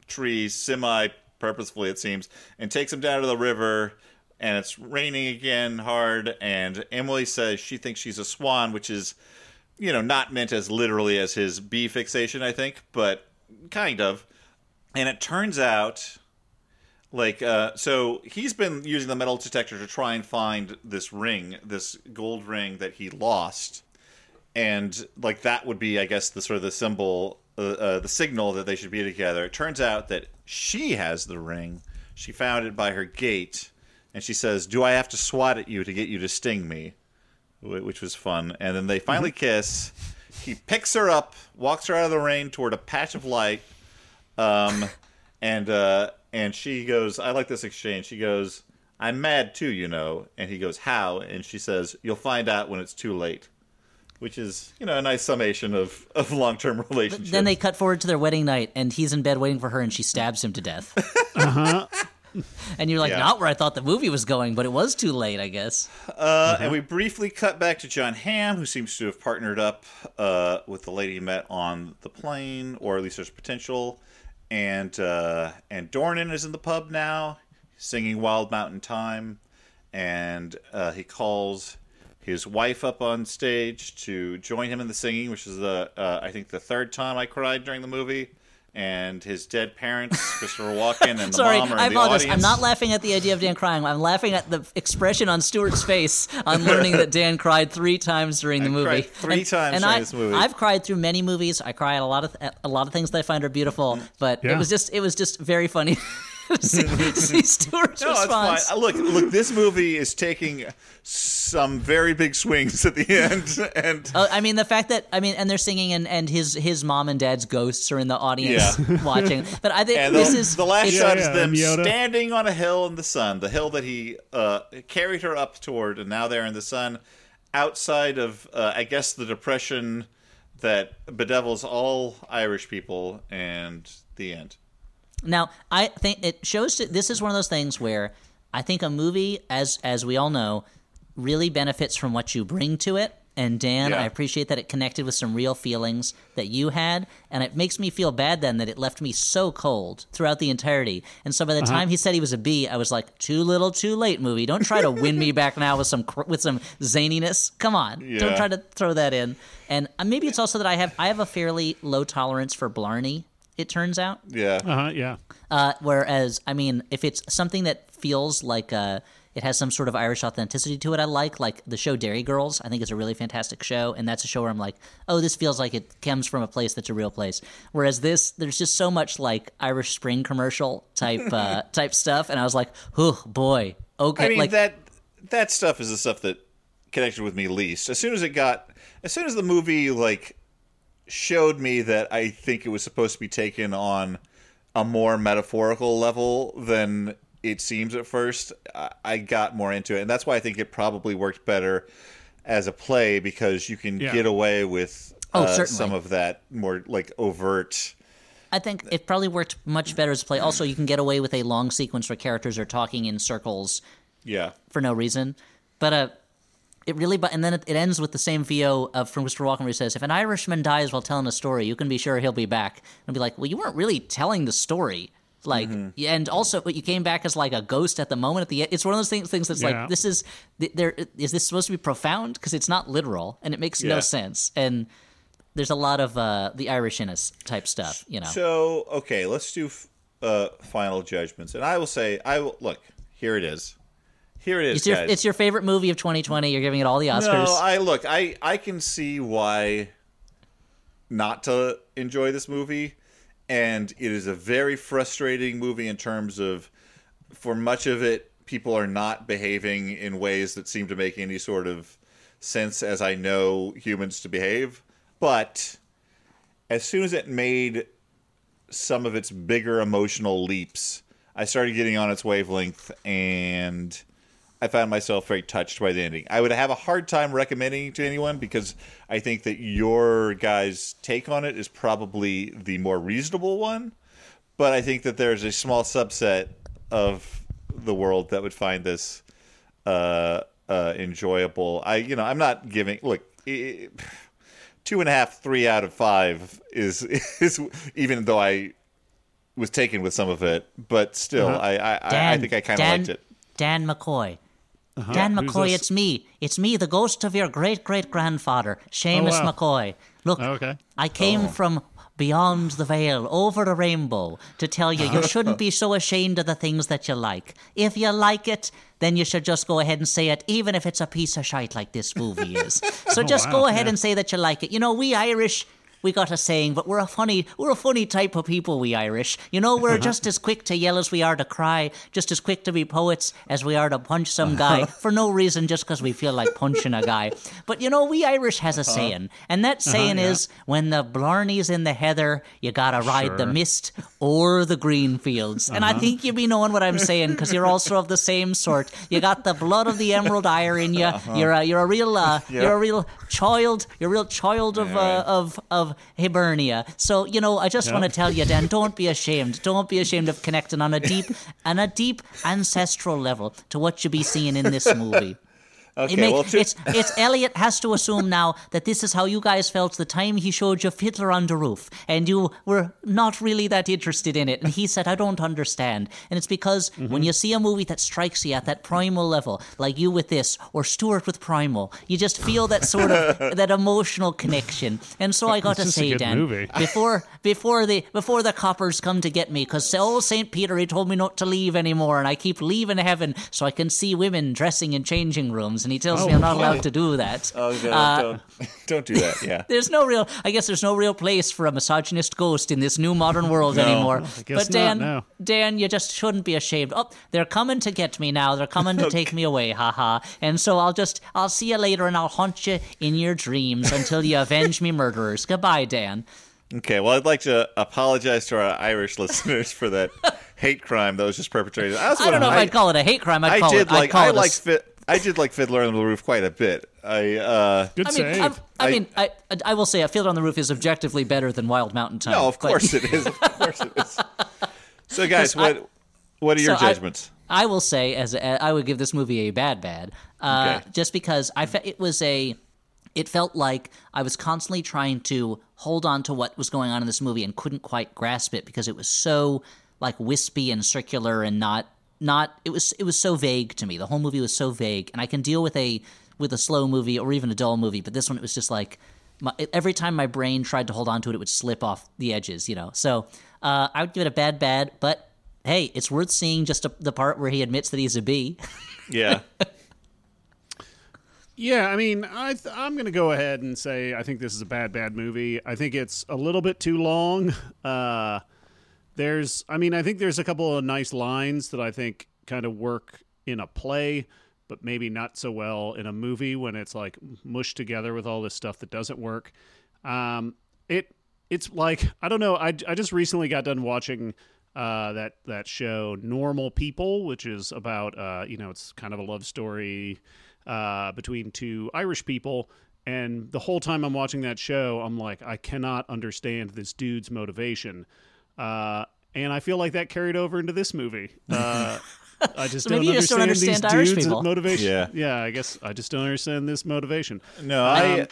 tree, semi purposefully, it seems, and takes him down to the river. And it's raining again hard. And Emily says she thinks she's a swan, which is, you know, not meant as literally as his bee fixation, I think, but kind of. And it turns out like uh, so he's been using the metal detector to try and find this ring this gold ring that he lost. And like that would be i guess the sort of the symbol uh, uh, the signal that they should be together. It turns out that she has the ring. She found it by her gate. And she says do i have to swat at you to get you to sting me? Which was fun. And then they finally kiss. He picks her up walks her out of the rain toward a patch of light um, and uh, and she goes, I like this exchange. She goes, I'm mad too, you know. And he goes, How? And she says, You'll find out when it's too late. Which is, you know, a nice summation of, of long term relationships. Then they cut forward to their wedding night, and he's in bed waiting for her, and she stabs him to death. [laughs] and you're like, Yeah. not where I thought the movie was going, but it was too late, I guess. Uh, And we briefly cut back to John Hamm, who seems to have partnered up uh, with the lady he met on the plane, or at least there's potential. And uh, and Dornan is in the pub now, singing "Wild Mountain Thyme," and uh, he calls his wife up on stage to join him in the singing, which is the uh, I think the third time I cried during the movie. And his dead parents, Christopher Walken and [laughs] the Sorry, mom, are in I the apologize. audience. I'm not laughing at the idea of Dan crying. I'm laughing at the expression on Stuart's face on learning that Dan cried three times during the I movie. cried three and, times and during I, this movie. I've cried through many movies. I cry at a lot of at a lot of things that I find are beautiful, mm. but it was just it was just very funny to [laughs] [laughs] see, see Stuart's No, it's response. fine. Uh, Look, look, this movie is taking some very big swings at the end, [laughs] and Uh, I mean, the fact that I mean, and they're singing, and, and his his mom and dad's ghosts are in the audience [laughs] watching. But I think and this the, is the last shot Yeah, is them Yoda. standing on a hill in the sun, the hill that he uh, carried her up toward, and now they're in the sun, outside of, uh, I guess, the depression that bedevils all Irish people, and the end. Now, I think it shows that this is one of those things where I think a movie, as as we all know, really benefits from what you bring to it. And Dan, Yeah. I appreciate that it connected with some real feelings that you had, and it makes me feel bad then that it left me so cold throughout the entirety. And so by the time he said he was a B, I was like, too little, too late, movie. Don't try to win me back now with some with some zaniness. Come on, don't try to throw that in. And uh, maybe it's also that I have I have a fairly low tolerance for Blarney. It turns out. Yeah. Uh huh. Yeah. Uh, whereas, I mean, if it's something that feels like uh, it has some sort of Irish authenticity to it, I like. Like the show Derry Girls, I think it's a really fantastic show, and that's a show where I'm like, oh, this feels like it comes from a place that's a real place. Whereas this, there's just so much like Irish Spring commercial type uh, [laughs] type stuff, and I was like, oh boy, okay, I mean like that that stuff is the stuff that connected with me least. As soon as it got, as soon as the movie like showed me that I think it was supposed to be taken on a more metaphorical level than it seems at first, I, I got more into it, and that's why I think it probably worked better as a play because you can Yeah. get away with Oh, uh, some of that more like overt. I think it probably worked much better as a play. Also, you can get away with a long sequence where characters are talking in circles Yeah, for no reason. But uh, it really, but and then it, it ends with the same VO of from Christopher Walken where he says, "If an Irishman dies while telling a story, you can be sure he'll be back." And be like, "Well, you weren't really telling the story." Like, yeah, and also, but you came back as like a ghost at the moment at the end. It's one of those things. Things that's Yeah. like, this is there. Is this supposed to be profound? Because it's not literal, and it makes no sense. And there's a lot of uh, the Irish in us type stuff. You know, So okay, let's do f- uh, final judgments, and I will say, I will look. Here it is. Here it is, it's your guys. it's your favorite movie of 2020. You're giving it all the Oscars. No, I look. I I can see why not to enjoy this movie, and it is a very frustrating movie in terms of, for much of it, people are not behaving in ways that seem to make any sort of sense as I know humans to behave. But as soon as it made some of its bigger emotional leaps, I started getting on its wavelength and I found myself very touched by the ending. I would have a hard time recommending it to anyone because I think that your guys' take on it is probably the more reasonable one. But I think that there's a small subset of the world that would find this uh, uh, enjoyable. I, you know, I'm not giving. Look, i two and a half, three out of five is [laughs] is even though I was taken with some of it, but still, Uh-huh. I I, I, I think I kind of liked it. Dan McCoy. Uh-huh. Dan McCoy, it's me. It's me, the ghost of your great great grandfather, Seamus Oh, wow. McCoy. Look, oh, Okay. I came oh. from beyond the veil, over the rainbow, to tell you you [laughs] shouldn't be so ashamed of the things that you like. If you like it, then you should just go ahead and say it, even if it's a piece of shite like this movie is. [laughs] So oh, just wow, go ahead yeah. and say that you like it. You know, we Irish. We got a saying, but we're a funny, we're a funny type of people. We Irish, you know, we're uh-huh. just as quick to yell as we are to cry, just as quick to be poets as we are to punch some guy uh-huh. for no reason, just because we feel like punching a guy. But you know, we Irish has a uh-huh. saying, and that saying yeah. is, "When the blarney's in the heather, you gotta ride the mist or the green fields." And I think you be knowing what I'm saying because you're also of the same sort. You got the blood of the emerald ire in you. You're a you're a real uh, you're a real child. You're a real child of uh, of of of Hibernia. So you know, I just want to tell you, Dan, don't be ashamed. Don't be ashamed of connecting on a deep, and a deep ancestral level to what you be seeing in this movie. Okay, It make- well, it's it's Elliott has to assume now that this is how you guys felt the time he showed you Fiddler on the Roof, and you were not really that interested in it. And he said, "I don't understand." And it's because Mm-hmm. when you see a movie that strikes you at that primal level, like you with this, or Stuart with Primal, you just feel that sort of [laughs] that emotional connection. And so I got to say, Dan, movie. [laughs] before before the before the coppers come to get me, because old Saint Peter he told me not to leave anymore, and I keep leaving heaven so I can see women dressing in changing rooms, and he tells me I'm not allowed to do that. Oh, no, Uh, don't, don't do that. Yeah. [laughs] There's no real, I guess there's no real place for a misogynist ghost in this new modern world No. anymore. I guess but Dan, not, no. Dan, you just shouldn't be ashamed. Oh, they're coming to get me now. They're coming to [laughs] take me away, haha. And so I'll just, I'll see you later, and I'll haunt you in your dreams until you avenge me murderers. Goodbye, Dan. Okay, well, I'd like to apologize to our Irish listeners for that [laughs] hate crime that was just perpetrated. I, I don't know if I'd call it a hate crime. I'd I call did it. like I'd call I it a like s- fit. I did like Fiddler on the Roof quite a bit. I uh Good I mean, save. I'm- I, I- mean, I, I will say, a Fiddler on the Roof is objectively better than Wild Mountain Thyme. no, of but- course it is. Of [laughs] course it is. So, [laughs] guys, I- what what are your So I- judgments? I, will say, as a, I would give this movie a bad bad, uh, Okay. just because I fe- it was a. It felt like I was constantly trying to hold on to what was going on in this movie and couldn't quite grasp it because it was so like wispy and circular and not not it was it was so vague to me. The whole movie was so vague, and I can deal with a with a slow movie or even a dull movie, but this one it was just like my, every time my brain tried to hold on to it, it would slip off the edges, you know. So uh, I would give it a bad bad, but hey, it's worth seeing just a, the part where he admits that he's a bee. [laughs] Yeah. Yeah, I mean, I th- I'm going to go ahead and say I think this is a bad, bad movie. I think it's a little bit too long. Uh, there's, I mean, I think there's a couple of nice lines that I think kind of work in a play, but maybe not so well in a movie when it's like mushed together with all this stuff that doesn't work. Um, it it's like I don't know. I, I just recently got done watching uh, that that show Normal People, which is about uh, you know it's kind of a love story uh, between two Irish people. And the whole time I'm watching that show, I'm like, I cannot understand this dude's motivation. Uh, and I feel like that carried over into this movie. Uh, [laughs] I just So don't maybe you just don't understand, understand these Irish dudes' people. motivation. Yeah. yeah, I guess I just don't understand this motivation. No, I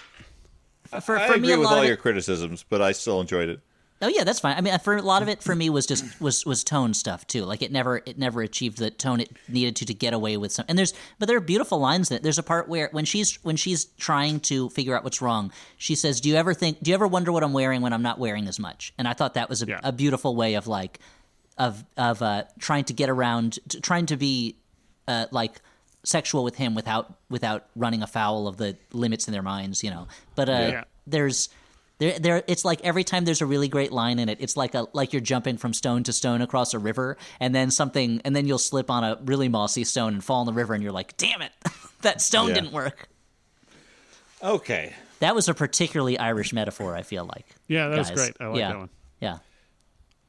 Um, For, I agree me, with all your it, criticisms, but I still enjoyed it. Oh yeah, that's fine. I mean, for a lot of it, for me, was just was was tone stuff too. Like it never it never achieved the tone it needed to to get away with some. And there's but there are beautiful lines in it. There's a part where when she's when she's trying to figure out what's wrong, she says, "Do you ever think? Do you ever wonder what I'm wearing when I'm not wearing as much?" And I thought that was a, Yeah. a beautiful way of like of of uh, trying to get around, to, trying to be uh, like sexual with him without without running afoul of the limits in their minds, you know. But uh, Yeah. there's there there it's like every time there's a really great line in it, it's like a like you're jumping from stone to stone across a river, and then something, and then you'll slip on a really mossy stone and fall in the river, and you're like, damn it, [laughs] that stone Yeah. didn't work. Okay. That was a particularly Irish metaphor. I feel like. Yeah, that was great. I like yeah. that one. Yeah.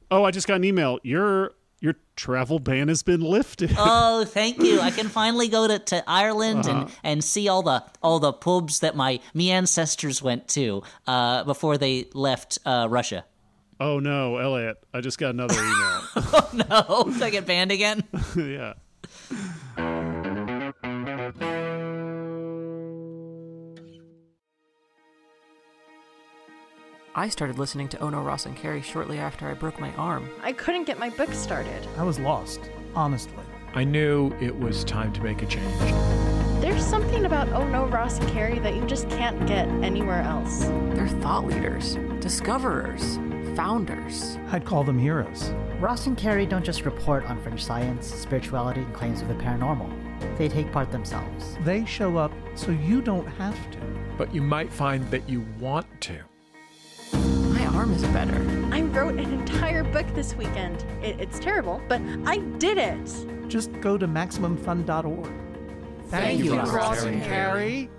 Oh, I just got an email. Your your travel ban has been lifted. [laughs] Oh, thank you. I can finally go to, to Ireland Uh-huh. and, and see all the all the pubs that my me ancestors went to uh, before they left uh, Russia. oh no, Elliott! I just got another email. [laughs] Oh, no, [laughs] did I get banned again? yeah. I started listening to Ono Ross and Carrie shortly after I broke my arm. I couldn't get my book started. I was lost, honestly. I knew it was time to make a change. There's something about Oh No, Ross and Carrie that you just can't get anywhere else. They're thought leaders, discoverers, founders. I'd call them heroes. Ross and Carrie don't just report on fringe science, spirituality, and claims of the paranormal. They take part themselves. They show up so you don't have to. But you might find that you want to. My is better. I wrote an entire book this weekend. It, it's terrible, but I did it. Just go to MaximumFun.org. Thank you, Ross and Carrie.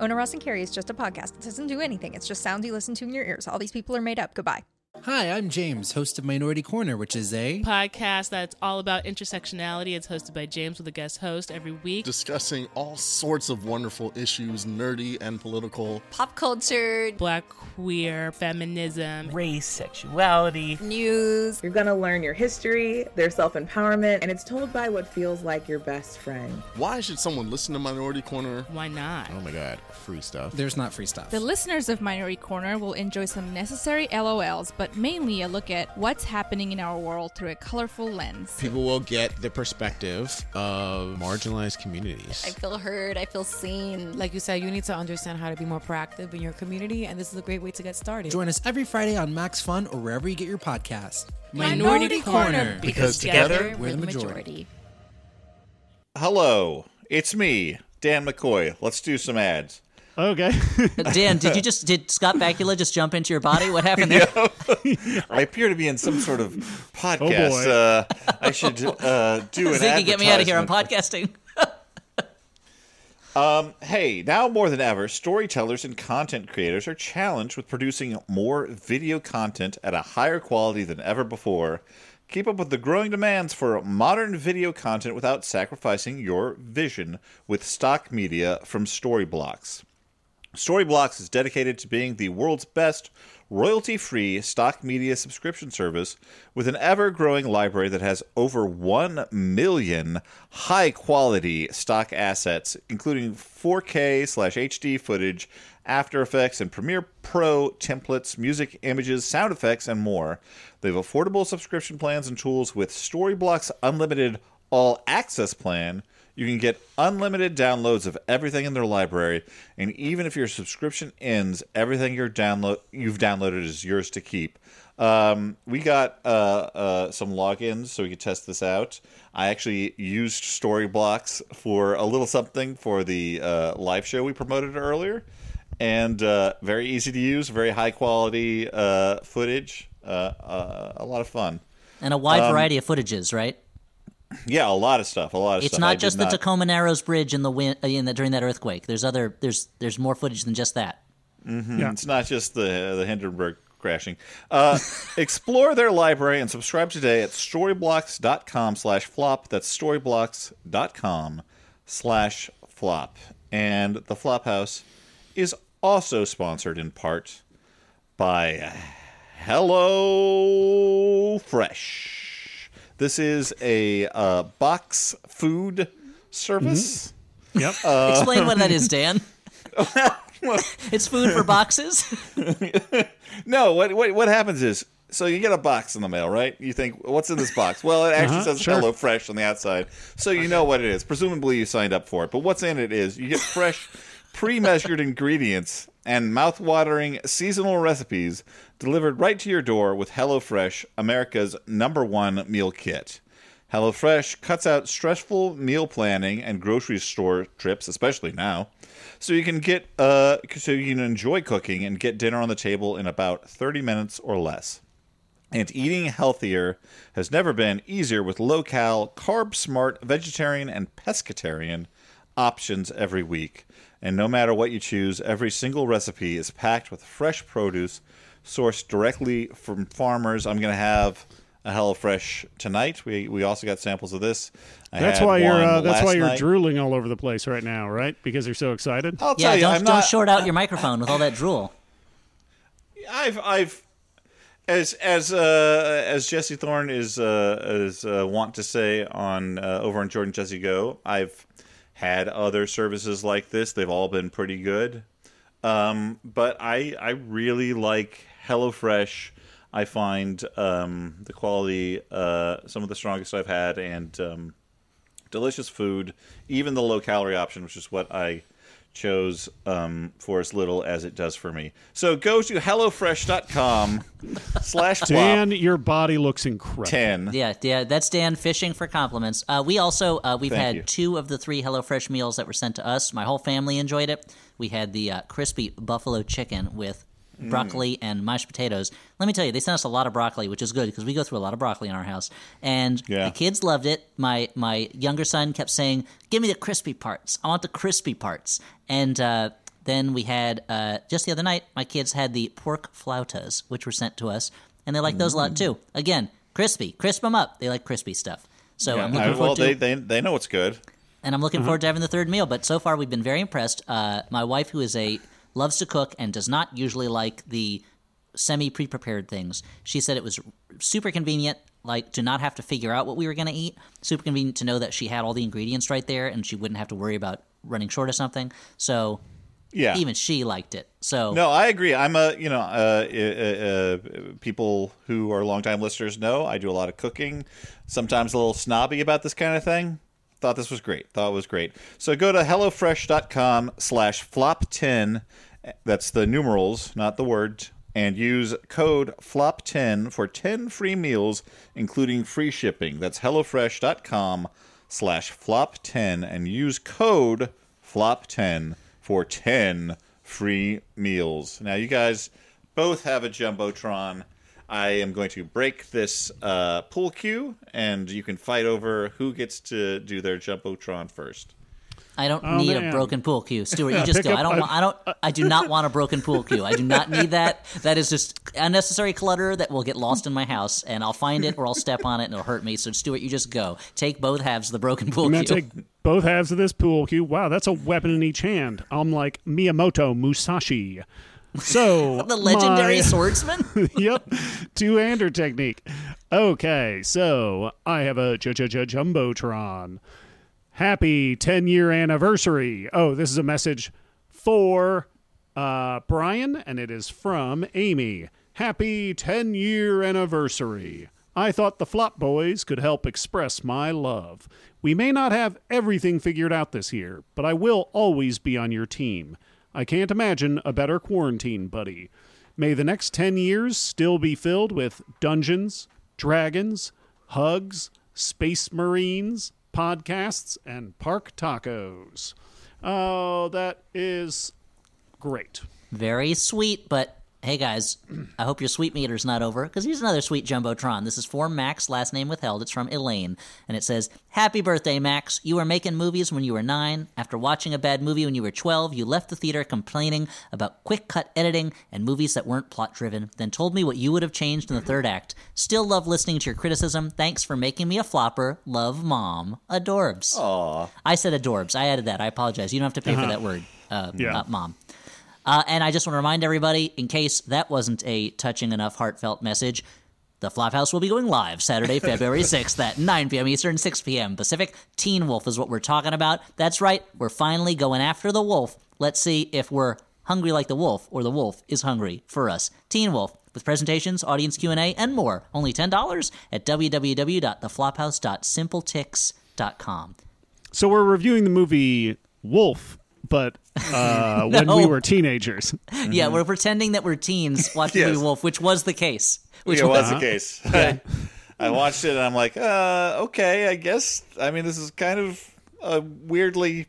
Ona Ross and Carrie is just a podcast. It doesn't do anything. It's just sounds you listen to in your ears. All these people are made up. Goodbye. Hi, I'm James, host of Minority Corner, which is a podcast that's all about intersectionality. It's hosted by James with a guest host every week. Discussing all sorts of wonderful issues, nerdy and political. Pop culture, black queer, feminism, race, sexuality, news. You're going to learn your history, their self empowerment, and it's told by what feels like your best friend. Why should someone listen to Minority Corner? Why not? Oh my god, free stuff. There's not free stuff. The listeners of Minority Corner will enjoy some necessary LOLs, but mainly a look at what's happening in our world through a colorful lens. People will get the perspective of marginalized communities. I feel heard, I feel seen. Like you said, you need to understand how to be more proactive in your community, and this is a great way to get started. Join us every Friday on Max Fun or wherever you get your podcast. Minority, Minority Corner, Corner, because, because together, together, we're the majority. majority. Hello, it's me, Dan McCoy. Let's do some ads. Okay. Dan, did you just did Scott Bakula just jump into your body? What happened there? [laughs] I appear to be in some sort of podcast. Oh uh, I should uh, do an Ziggy, get me out of here! I'm podcasting. [laughs] um, hey, now more than ever, storytellers and content creators are challenged with producing more video content at a higher quality than ever before. Keep up with the growing demands for modern video content without sacrificing your vision with stock media from Storyblocks. Storyblocks is dedicated to being the world's best royalty free stock media subscription service with an ever growing library that has over 1 million high quality stock assets, including 4K slash HD footage, After Effects, and Premiere Pro templates, music, images, sound effects, and more. They have affordable subscription plans and tools with Storyblocks Unlimited All Access Plan you can get unlimited downloads of everything in their library, and even if your subscription ends, everything you're download you've downloaded is yours to keep. Um, we got uh, uh, some logins so we could test this out. I actually used Storyblocks for a little something for the uh, live show we promoted earlier, and uh, very easy to use, very high quality uh, footage, uh, a lot of fun, and a wide um, variety of footages, right? Yeah, a lot of stuff. A lot of it's stuff. It's not just the not... Tacoma Narrows Bridge in the wind in the, during that earthquake. There's other there's there's more footage than just that. Mm-hmm. Yeah. It's not just the the Hindenburg crashing. Uh, [laughs] explore their library and subscribe today at storyblocks.com slash flop. That's storyblocks.com slash flop. And the Flop House is also sponsored in part by HelloFresh. This is a uh, box food service. Mm-hmm. Yep. Uh, Explain what that is, [laughs] Dan. it's food for boxes. [laughs] no, what, what what happens is so you get a box in the mail, right? You think, what's in this box? Well, it actually uh-huh, says sure. HelloFresh on the outside, so you know what it is. Presumably, you signed up for it. But what's in it is you get fresh, [laughs] pre-measured ingredients and mouth-watering seasonal recipes delivered right to your door with HelloFresh, America's number one meal kit. HelloFresh cuts out stressful meal planning and grocery store trips, especially now, so you can get uh, so you can enjoy cooking and get dinner on the table in about 30 minutes or less. And eating healthier has never been easier with low-cal, carb-smart, vegetarian, and pescatarian options every week. And no matter what you choose, every single recipe is packed with fresh produce sourced directly from farmers. I'm going to have a HelloFresh tonight. We we also got samples of this. I that's why you're uh, that's why you're night. drooling all over the place right now, right? Because you're so excited. I'll yeah, tell you, don't, I'm don't not, short out your microphone with all that drool. I've I've as as uh, as Jesse Thorn is uh, is uh, want to say on uh, over on Jordan Jesse Go. I've had other services like this. They've all been pretty good. Um, but I I really like HelloFresh. I find um, the quality uh, some of the strongest I've had, and um, delicious food. Even the low calorie option, which is what I chose um, for as little as it does for me. So go to hellofresh.com [laughs] slash Dan, your body looks incredible. 10. Yeah, yeah, that's Dan fishing for compliments. Uh, we also, uh, we've Thank had you. two of the three HelloFresh meals that were sent to us. My whole family enjoyed it. We had the uh, crispy buffalo chicken with broccoli and mashed potatoes. Let me tell you, they sent us a lot of broccoli, which is good because we go through a lot of broccoli in our house. And Yeah. the kids loved it. My my younger son kept saying, "Give me the crispy parts. I want the crispy parts." And uh, then we had uh, just the other night, my kids had the pork flautas, which were sent to us. and they like those a lot too. Again, crispy, crisp them up. They like crispy stuff. So Yeah, I'm looking I- forward well, to they, they they know it's good. and I'm looking Mhm. forward to having the third meal. But so far, we've been very impressed. Uh, my wife, who is a loves to cook and does not usually like the semi pre-prepared things, she said it was super convenient, like to not have to figure out what we were going to eat. Super convenient to know that she had all the ingredients right there, and she wouldn't have to worry about running short of something. So, Yeah. even she liked it. So No, I agree. I'm a you know uh, uh, uh, people who are longtime listeners know I do a lot of cooking. Sometimes a little snobby about this kind of thing. Thought this was great. Thought it was great. So go to hellofresh.com slash flop10. That's the numerals, not the word. And use code FLOP10 for 10 free meals, including free shipping. That's HelloFresh.com slash FLOP10 and use code FLOP10 for 10 free meals. Now, you guys both have a Jumbotron. I am going to break this uh, pool cue, and you can fight over who gets to do their Jumbotron first. I don't Oh, need a broken pool cue, Stuart. You [laughs] just Pick go. I don't. I- want, I don't. I do not [laughs] want a broken pool cue. I do not need that. That is just unnecessary clutter that will get lost in my house, and I'll find it or I'll step on it and it'll hurt me. So, Stuart, you just go. Take both halves of the broken pool I'm cue. gonna take both halves of this pool cue. Wow, that's a weapon in each hand. I'm like Miyamoto Musashi. So [laughs] the legendary my- swordsman. [laughs] yep, two-hander technique. Okay, so I have a j- j- j- jumbotron. Happy 10-year anniversary. Oh, this is a message for uh, Brian, and it is from Amy. Happy 10-year anniversary. I thought the Flop Boys could help express my love. We may not have everything figured out this year, but I will always be on your team. I can't imagine a better quarantine buddy. May the next 10 years still be filled with dungeons, dragons, hugs, space marines, podcasts, and park tacos. Oh, that is great. Very sweet, but hey guys, I hope your sweet meter's not over because here's another sweet jumbotron. This is for Max, last name withheld. It's from Elaine, and it says, "Happy birthday, Max! You were making movies when you were nine. After watching a bad movie when you were twelve, you left the theater complaining about quick cut editing and movies that weren't plot driven. Then told me what you would have changed in the third act. Still love listening to your criticism. Thanks for making me a flopper. Love, Mom. Adorbs. Aw. I said adorbs. I added that. I apologize. You don't have to pay for Uh-huh. that word, uh, Yeah. uh, Mom." Uh, and I just want to remind everybody, in case that wasn't a touching enough, heartfelt message, the Flop House will be going live Saturday, [laughs] February 6th at 9 p.m. Eastern, 6 p.m. Pacific. Teen Wolf is what we're talking about. That's right, we're finally going after the wolf. Let's see if we're hungry like the wolf or the wolf is hungry for us. Teen Wolf with presentations, audience Q&A, and more. Only $10 at www.theflophouse.simpletix.com. So we're reviewing the movie Wolf, but uh, [laughs] when we were teenagers. [laughs] Yeah, we're pretending that we're teens watching Yes. the Wolf, which was the case. Which yeah, was was the case. [laughs] I, I watched it and I'm like, uh, okay, I guess. I mean, this is kind of a weirdly,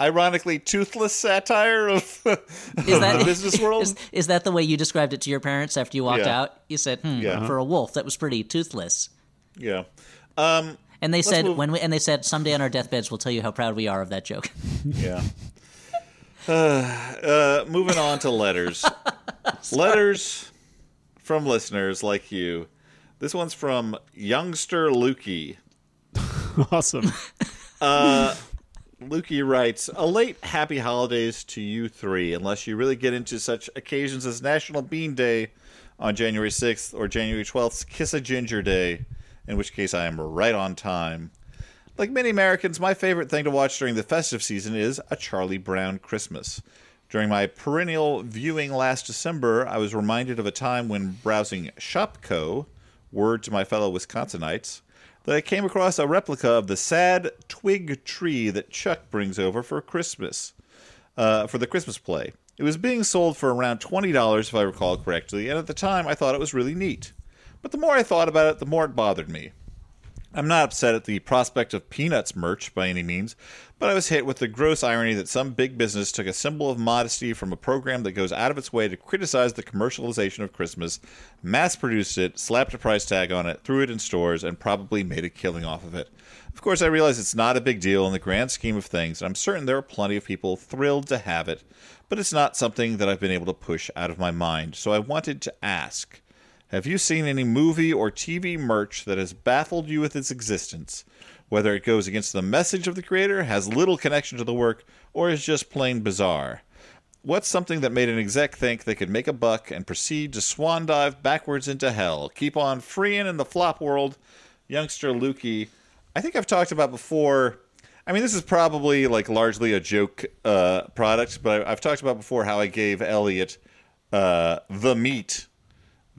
ironically toothless satire of, of the business world. Is, is that the way you described it to your parents after you walked Yeah. out? You said, "Hmm, Yeah. for a wolf, that was pretty toothless." yeah. Um, And they Let's said move- when we and they said someday on our deathbeds we'll tell you how proud we are of that joke. [laughs] yeah. Uh, uh, moving on to letters. [laughs] letters from listeners like you. This one's from Youngster Lukey. [laughs] awesome. Uh, Lukey writes, A late happy holidays to you three, unless you really get into such occasions as National Bean Day on January 6th or January 12th's Kiss a Ginger Day, in which case I am right on time. Like many Americans, my favorite thing to watch during the festive season is A Charlie Brown Christmas. During my perennial viewing last December, I was reminded of a time when browsing Shopko, word to my fellow Wisconsinites, that I came across a replica of the sad twig tree that Chuck brings over for Christmas, uh, for the Christmas play. It was being sold for around $20, if I recall correctly, and at the time I thought it was really neat. But the more I thought about it, the more it bothered me. I'm not upset at the prospect of Peanuts merch by any means, but I was hit with the gross irony that some big business took a symbol of modesty from a program that goes out of its way to criticize the commercialization of Christmas, mass produced it, slapped a price tag on it, threw it in stores, and probably made a killing off of it. Of course, I realize it's not a big deal in the grand scheme of things, and I'm certain there are plenty of people thrilled to have it, but it's not something that I've been able to push out of my mind, so I wanted to ask. Have you seen any movie or TV merch that has baffled you with its existence? Whether it goes against the message of the creator, has little connection to the work, or is just plain bizarre? What's something that made an exec think they could make a buck and proceed to swan dive backwards into hell? Keep on freeing in the flop world, youngster Lukey. I think I've talked about before. I mean, this is probably like largely a joke uh, product, but I, I've talked about before how I gave Elliott uh, the meat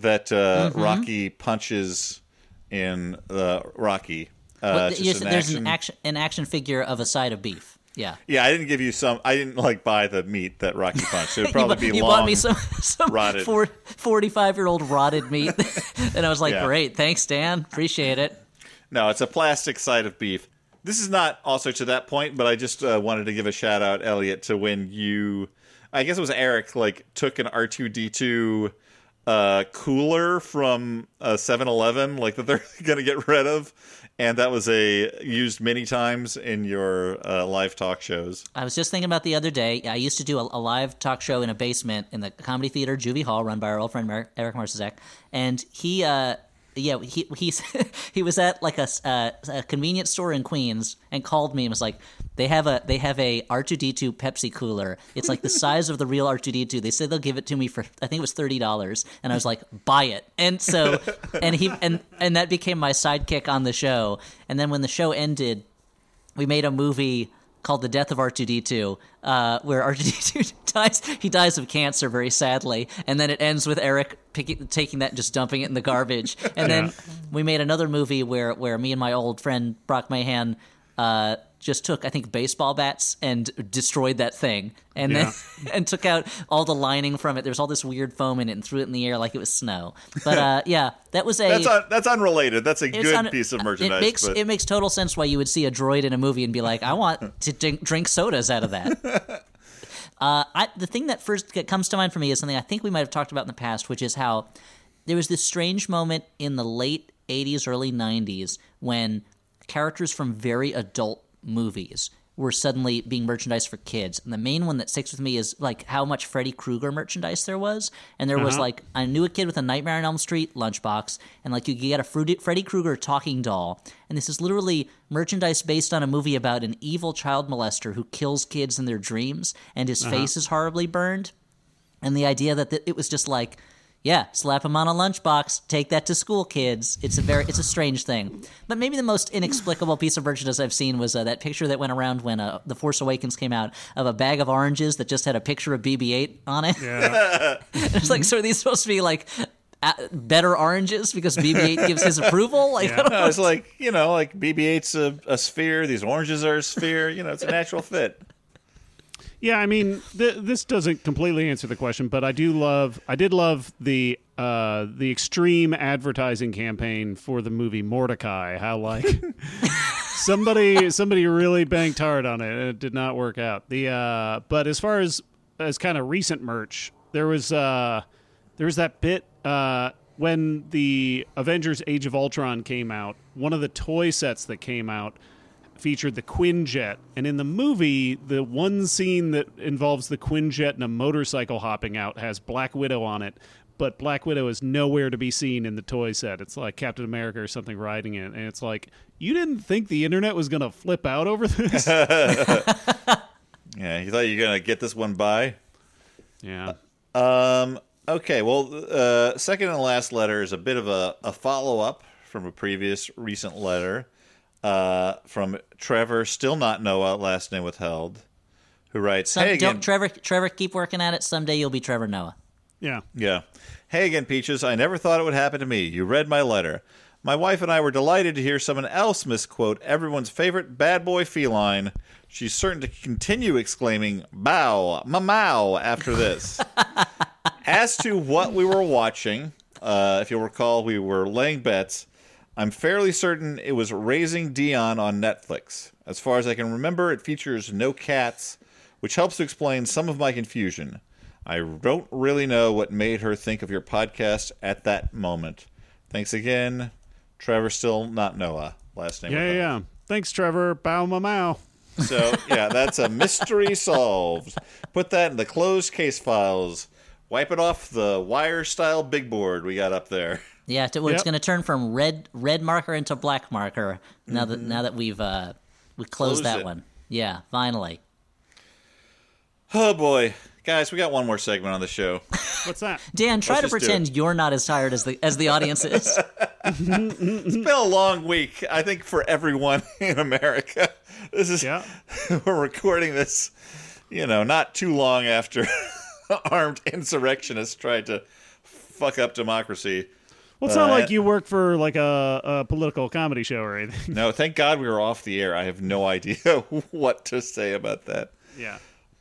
that uh, Mhm. Rocky punches in the Rocky. Uh, yes, an there's action- an action an action figure of a side of beef. Yeah. Yeah, I didn't give you some. I didn't like buy the meat that Rocky punched. It would [laughs] You probably bu- be you long. bought me some [laughs] some rotted. four, 45 year old rotted meat, [laughs] and I was like, Yeah. "Great, thanks, Dan. Appreciate it." No, it's a plastic side of beef. This is not also to that point, but I just uh, wanted to give a shout out, Elliott, to when you, I guess it was Eric, like took an R two D two uh, cooler from uh, 7-Eleven, like that they're [laughs] gonna get rid of, and that was a used many times in your uh, live talk shows. I was just thinking about the other day. I used to do a, a live talk show in a basement in the comedy theater, Juvie Hall, run by our old friend Mer- Eric Marsazek, and he. uh yeah, he he's [laughs] he was at like a, uh, a convenience store in Queens and called me and was like, they have a they have a R two D two Pepsi cooler. It's like the [laughs] size of the real R two D two. They said they'll give it to me for I think it was thirty dollars, and I was like, buy it. And so [laughs] and he and and that became my sidekick on the show. And then when the show ended, we made a movie called The Death of R2D2, uh, where R2D2 [laughs] dies. He dies of cancer, very sadly, and then it ends with Eric picking, taking that and just dumping it in the garbage. And then Yeah. we made another movie where where me and my old friend Brock Mahan uh, just took I think baseball bats and destroyed that thing, and then [laughs] and took out all the lining from it. There was all this weird foam in it, and threw it in the air like it was snow. But uh, [laughs] yeah, that was a That's un- that's unrelated. That's a good un- piece of merchandise. It makes but... it makes total sense why you would see a droid in a movie and be like, I want to drink, drink sodas out of that. [laughs] uh, I, the thing that first that comes to mind for me is something I think we might have talked about in the past, which is how there was this strange moment in the late '80s, early '90s when characters from very adult movies were suddenly being merchandised for kids. And the main one that sticks with me is like how much Freddy Krueger merchandise there was. And there was Uh-huh. like I knew a kid with a Nightmare on Elm Street lunchbox, and like you could get a Freddy Krueger talking doll. And this is literally merchandise based on a movie about an evil child molester who kills kids in their dreams, and his Uh-huh. face is horribly burned. And the idea that th- it was just like, yeah, slap him on a lunchbox, take that to school, kids. It's a very, it's a strange thing. But maybe the most inexplicable piece of merchandise I've seen was uh, that picture that went around when uh, The Force Awakens came out of a bag of oranges that just had a picture of BB-8 on it. Yeah. [laughs] it's like, so are these supposed to be like uh, better oranges because BB-8 gives his approval? Like, I don't no, it's like you know, like BB-8's a, a sphere. These oranges are a sphere. You know, it's a natural fit. Yeah, I mean, th- this doesn't completely answer the question, but I do love, I did love the uh, the extreme advertising campaign for the movie Mortdecai. How like [laughs] somebody somebody really banked hard on it, and it did not work out. The uh, but as far as as kind of recent merch, there was uh, there was that bit uh, when the Avengers: Age of Ultron came out. One of the toy sets that came out featured the Quinjet, and in the movie, the one scene that involves the Quinjet and a motorcycle hopping out has Black Widow on it. But Black Widow is nowhere to be seen in the toy set. It's like Captain America or something riding it, and it's like you didn't think the internet was gonna flip out over this. [laughs] Yeah, you thought you were gonna get this one by. Yeah. Um. Okay. Well, uh, second and last letter is a bit of a, a follow up from a previous recent letter uh, from Trevor, still not Noah, last name withheld, who writes, Some, "Hey again, don't, Trevor, Trevor, keep working at it. Someday you'll be Trevor Noah. Yeah. Yeah. Hey again, Peaches. I never thought it would happen to me. You read my letter. My wife and I were delighted to hear someone else misquote everyone's favorite bad boy feline. She's certain to continue exclaiming, bow, mamau, after this. [laughs] As to what we were watching, uh, if you'll recall, we were laying bets. I'm fairly certain it was Raising Dion on Netflix. As far as I can remember, it features no cats, which helps to explain some of my confusion. I don't really know what made her think of your podcast at that moment. Thanks again, Trevor. Still not Noah. Last name. yeah, yeah. Thanks, Trevor. Bow ma mau. So yeah, that's a mystery [laughs] solved. Put that in the closed case files. wipe it off the wire style big board we got up there. Yeah, to, it's Yep. going to turn from red red marker into black marker now that now that we've uh we closed Closed that it. one. Yeah, finally. Oh boy, guys, we got one more segment on the show. [laughs] What's that? Dan, try Let's to pretend you're not as tired as the as the audience is. [laughs] it's been a long week, I think, for everyone [laughs] in America. This is we're recording this, you know, not too long after armed insurrectionists tried to fuck up democracy. Well, it's not Uh, like you work for like a, a political comedy show or anything. No, thank God we were off the air. I have no idea [laughs] what to say about that. Yeah.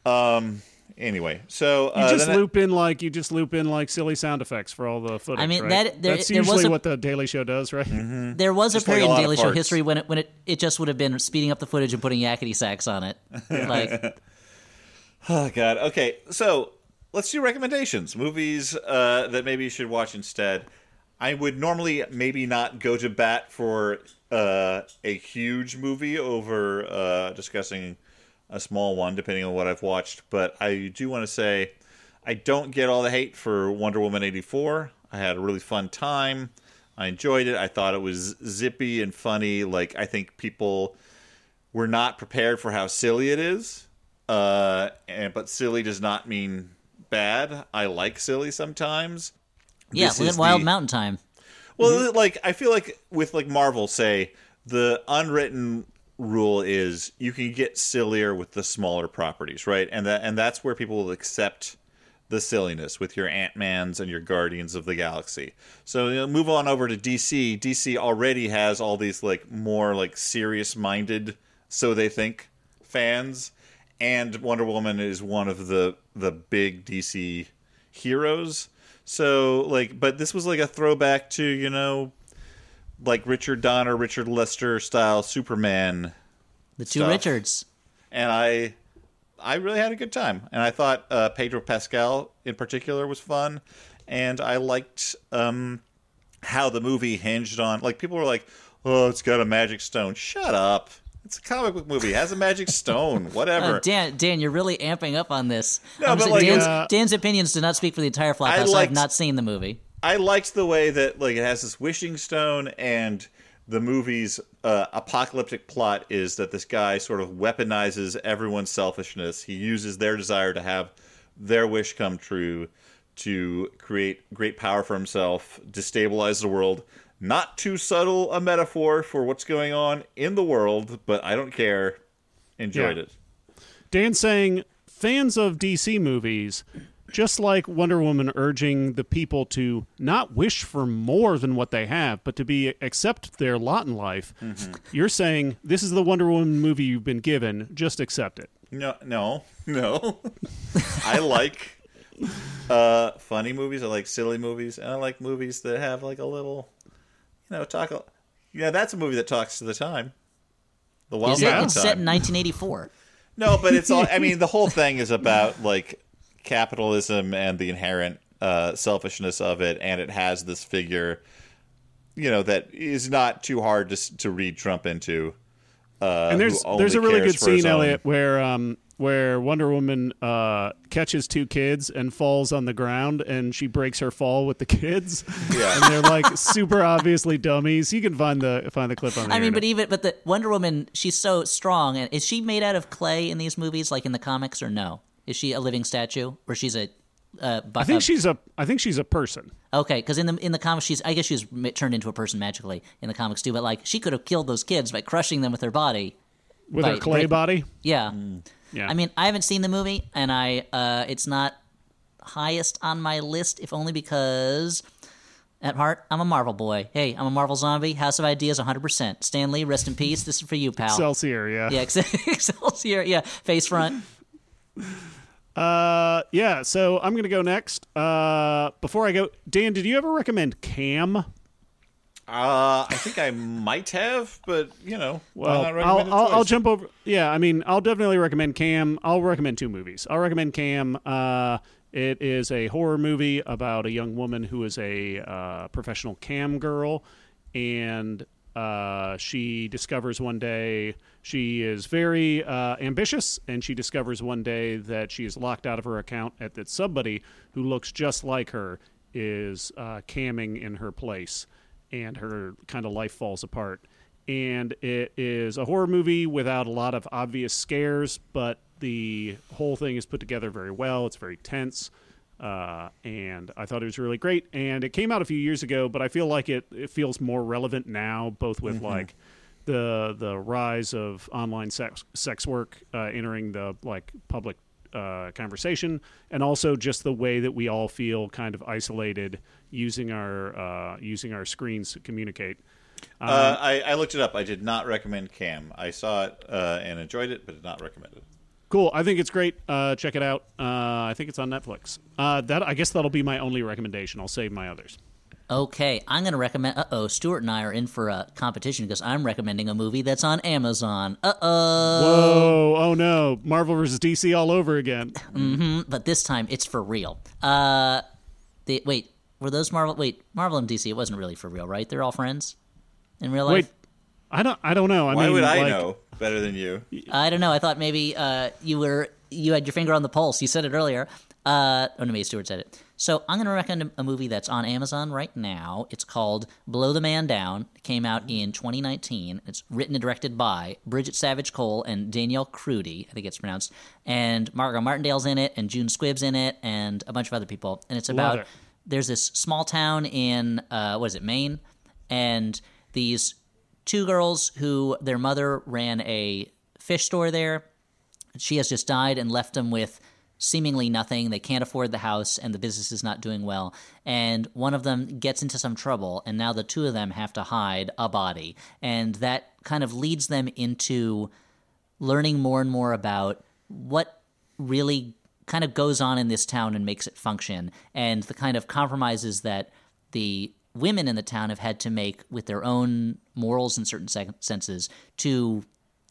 Um. Anyway, so You uh, just then loop in like you just loop in like silly sound effects for all the footage. I mean, right? that- there- that's there was usually a- what the Daily Show does, right? Mm-hmm. [laughs] There was Just a like a period in Daily Show history when it when it, it just would have been speeding up the footage and putting Yakety Sax on it. [laughs] Like Oh God. Okay, so let's do recommendations. Movies uh, that maybe you should watch instead. I would normally maybe not go to bat for uh, a huge movie over uh, discussing a small one, depending on what I've watched. But I do want to say I don't get all the hate for Wonder Woman eighty four. I had a really fun time. I enjoyed it. I thought it was zippy and funny. Like I think people were not prepared for how silly it is. Uh, and but silly does not mean bad. I like silly sometimes. Yeah, This Wild the- Mountain Thyme. Well, like I feel like with like Marvel, say the unwritten rule is you can get sillier with the smaller properties, right? And that and that's where people will accept the silliness with your Ant Mans and your Guardians of the Galaxy. So you know, move on over to DC. DC already has all these like more like serious minded, so they think fans, and Wonder Woman is one of the the big DC heroes. So like, but this was like a throwback to you know, like Richard Donner, Richard Lester style Superman. The two stuff. Richards. and I I really had a good time, and I thought uh, Pedro Pascal in particular was fun, and I liked um, how the movie hinged on like people were like, oh, it's got a magic stone. Shut up. It's a comic book movie. It has a magic stone. [laughs] Whatever. Uh, Dan, Dan, you're really amping up on this. No, but saying like, Dan's, uh, Dan's opinions do not speak for the entire flop I house. I've not seen the movie. I liked the way that like it has this wishing stone and the movie's uh, apocalyptic plot is that this guy sort of weaponizes everyone's selfishness. He uses their desire to have their wish come true to create great power for himself, destabilize the world. Not too subtle a metaphor for what's going on in the world, but I don't care. Enjoyed Yeah. it. Dan saying fans of DC movies, just like Wonder Woman urging the people to not wish for more than what they have, but to be accept their lot in life. Mm-hmm. You're saying this is the Wonder Woman movie you've been given, just accept it. No, no, no. [laughs] I like uh, funny movies. I like silly movies, and I like movies that have like a little, you know, talk. a- Yeah, that's a movie that talks to the time. The Wild Is it? Mountain It's Thyme. set in 1984. No, but it's all. I mean, the whole thing is [laughs] about like capitalism and the inherent uh, selfishness of it, and it has this figure, you know, that is not too hard to to read Trump into. Uh, and there's there's a really good scene, Elliott, where um where Wonder Woman uh catches two kids and falls on the ground, and she breaks her fall with the kids. [laughs] Yeah. and they're like super obviously dummies. You can find the find the clip on. The I mean, but even but the Wonder Woman, she's so strong. And is she made out of clay in these movies, like in the comics, or no? Is she a living statue, or she's a? Uh, bu- I think uh, she's a I think she's a person. Okay, because in the in the comics, she's I guess she was turned into a person magically in the comics too. But like, she could have killed those kids by crushing them with her body, With by her clay break- body? Yeah, Yeah. I mean, I haven't seen the movie, and I uh, it's not highest on my list, if only because at heart I'm a Marvel boy. Hey, I'm a Marvel zombie. House of Ideas, 100. percent Stan Lee, rest in peace. This is for you, pal. Excelsior, yeah. Yeah, Ex- [laughs] Excelsior. Yeah, face front. Uh, yeah. So I'm gonna go next. Uh, before I go, Dan, did you ever recommend Cam? Uh, I think I might have, but you know, Well, I'll, I'll, I'll jump over. Yeah, I mean, I'll definitely recommend Cam. I'll recommend two movies. I'll recommend Cam. Uh, it is a horror movie about a young woman who is a uh, professional cam girl, and Uh, she discovers one day she is very uh, ambitious, and she discovers one day that she is locked out of her account. At that somebody who looks just like her is uh, camming in her place, and her kind of life falls apart. And it is a horror movie without a lot of obvious scares, but the whole thing is put together very well. It's very tense uh, and I thought it was really great. And it came out a few years ago, but I feel like it, it feels more relevant now, both with Mhm. like the the rise of online sex sex work uh, entering the like public uh, conversation, and also just the way that we all feel kind of isolated using our uh, using our screens to communicate. Um, Uh, I, I looked it up. I did not recommend Cam. I saw it uh, and enjoyed it, but did not recommend it. Cool. I think it's great. Uh, check it out. Uh, I think it's on Netflix. Uh, that I guess that'll be my only recommendation. I'll save my others. Okay, I'm going to recommend. Uh oh, Stuart and I are in for a competition because I'm recommending a movie that's on Amazon. Uh oh. Whoa! Oh no! Marvel versus DC all over again. hmm But this time it's for real. Uh, the wait, were those Marvel? Wait, Marvel and DC. It wasn't really for real, right? They're all friends in real life. Wait, I don't. I don't know. I Why mean, would I like- know better than you? I don't know. I thought maybe uh, you were you had your finger on the pulse. You said it earlier. Uh, oh no, maybe Stuart said it. So I'm going to recommend a movie that's on Amazon right now. It's called Blow the Man Down. It came out in 2019. It's written and directed by Bridget Savage Cole and Danielle Krudy. I think it's pronounced. And Margot Martindale's in it, and June Squibb's in it, and a bunch of other people. And it's about it. there's this small town in uh, what is it, Maine, and these two girls who their mother ran a fish store there. She has just died and left them with seemingly nothing. They can't afford the house, and the business is not doing well. And one of them gets into some trouble, and now the two of them have to hide a body, and that kind of leads them into learning more and more about what really kind of goes on in this town and makes it function, and the kind of compromises that the women in the town have had to make with their own morals in certain sec- senses to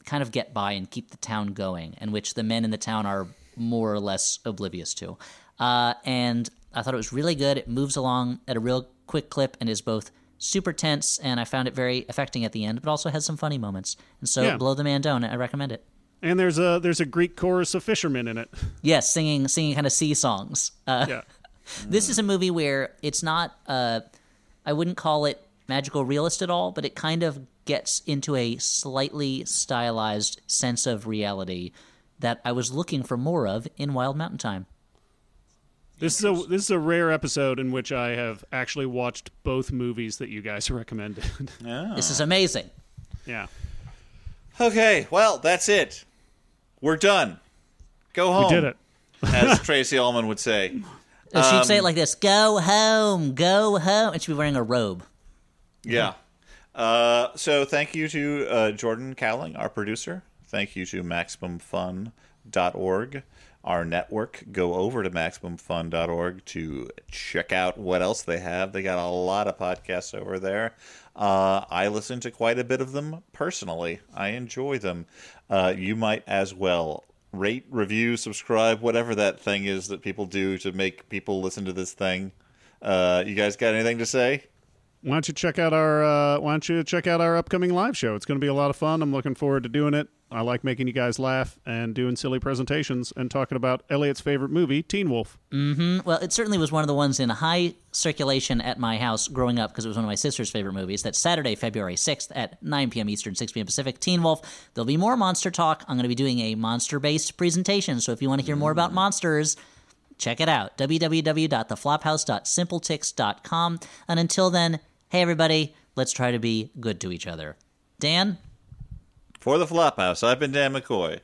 kind of get by and keep the town going, and which the men in the town are more or less oblivious to. Uh, and I thought it was really good. It moves along at a real quick clip and is both super tense, and I found it very affecting at the end, but also has some funny moments. And so, Yeah. Blow the Man Down, I recommend it. And there's a there's a Greek chorus of fishermen in it. [laughs] Yes, singing singing kind of sea songs. Uh, Yeah. [laughs] this is a movie where it's not. Uh, I wouldn't call it magical realist at all, but it kind of gets into a slightly stylized sense of reality that I was looking for more of in Wild Mountain Thyme. This is a this is a rare episode in which I have actually watched both movies that you guys [laughs] recommended. This is amazing. yeah. Okay, well, that's it. We're done. Go home. We did it. as [laughs] Tracey Ullman would say. She'd Um, say it like this: "Go home, go home," and she'd be wearing a robe. Yeah. Uh, so thank you to uh, Jordan Kauwling, our producer. Thank you to MaximumFun.org, our network. Go over to MaximumFun.org to check out what else they have. They got a lot of podcasts over there. Uh, I listen to quite a bit of them personally. I enjoy them. Uh, you might as well. Rate, review, subscribe, whatever that thing is that people do to make people listen to this thing. Uh, you guys got anything to say? Why don't you check out our uh, Why don't you check out our upcoming live show? It's going to be a lot of fun. I'm looking forward to doing it. I like making you guys laugh and doing silly presentations and talking about Elliott's favorite movie, Teen Wolf. hmm Well, it certainly was one of the ones in high circulation at my house growing up because it was one of my sister's favorite movies. That's Saturday, February 6th at 9 p.m. Eastern, 6 p.m. Pacific. Teen Wolf. There'll be more monster talk. I'm going to be doing a monster based presentation. So if you want to hear more about monsters, check it out. www.theflophouse.simpletix.com. And until then, hey, everybody, let's try to be good to each other. Dan? For the Flop House, I've been Dan McCoy.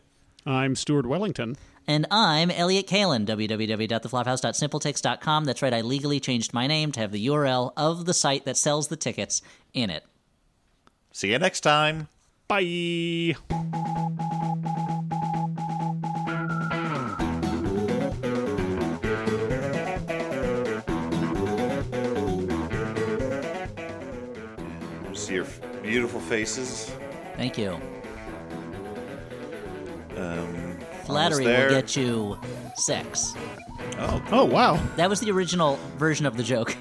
I'm Stuart Wellington. And I'm Elliott Kalan, www.theflophouse.simpletix.com. That's right, I legally changed my name to have the URL of the site that sells the tickets in it. See you next time. Bye. See your beautiful faces. Thank you. Um, Flattery will get you sex. Oh, Oh, wow. That was the original version of the joke.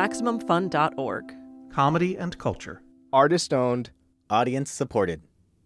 MaximumFun.org. Comedy and culture. Artist owned. Audience supported.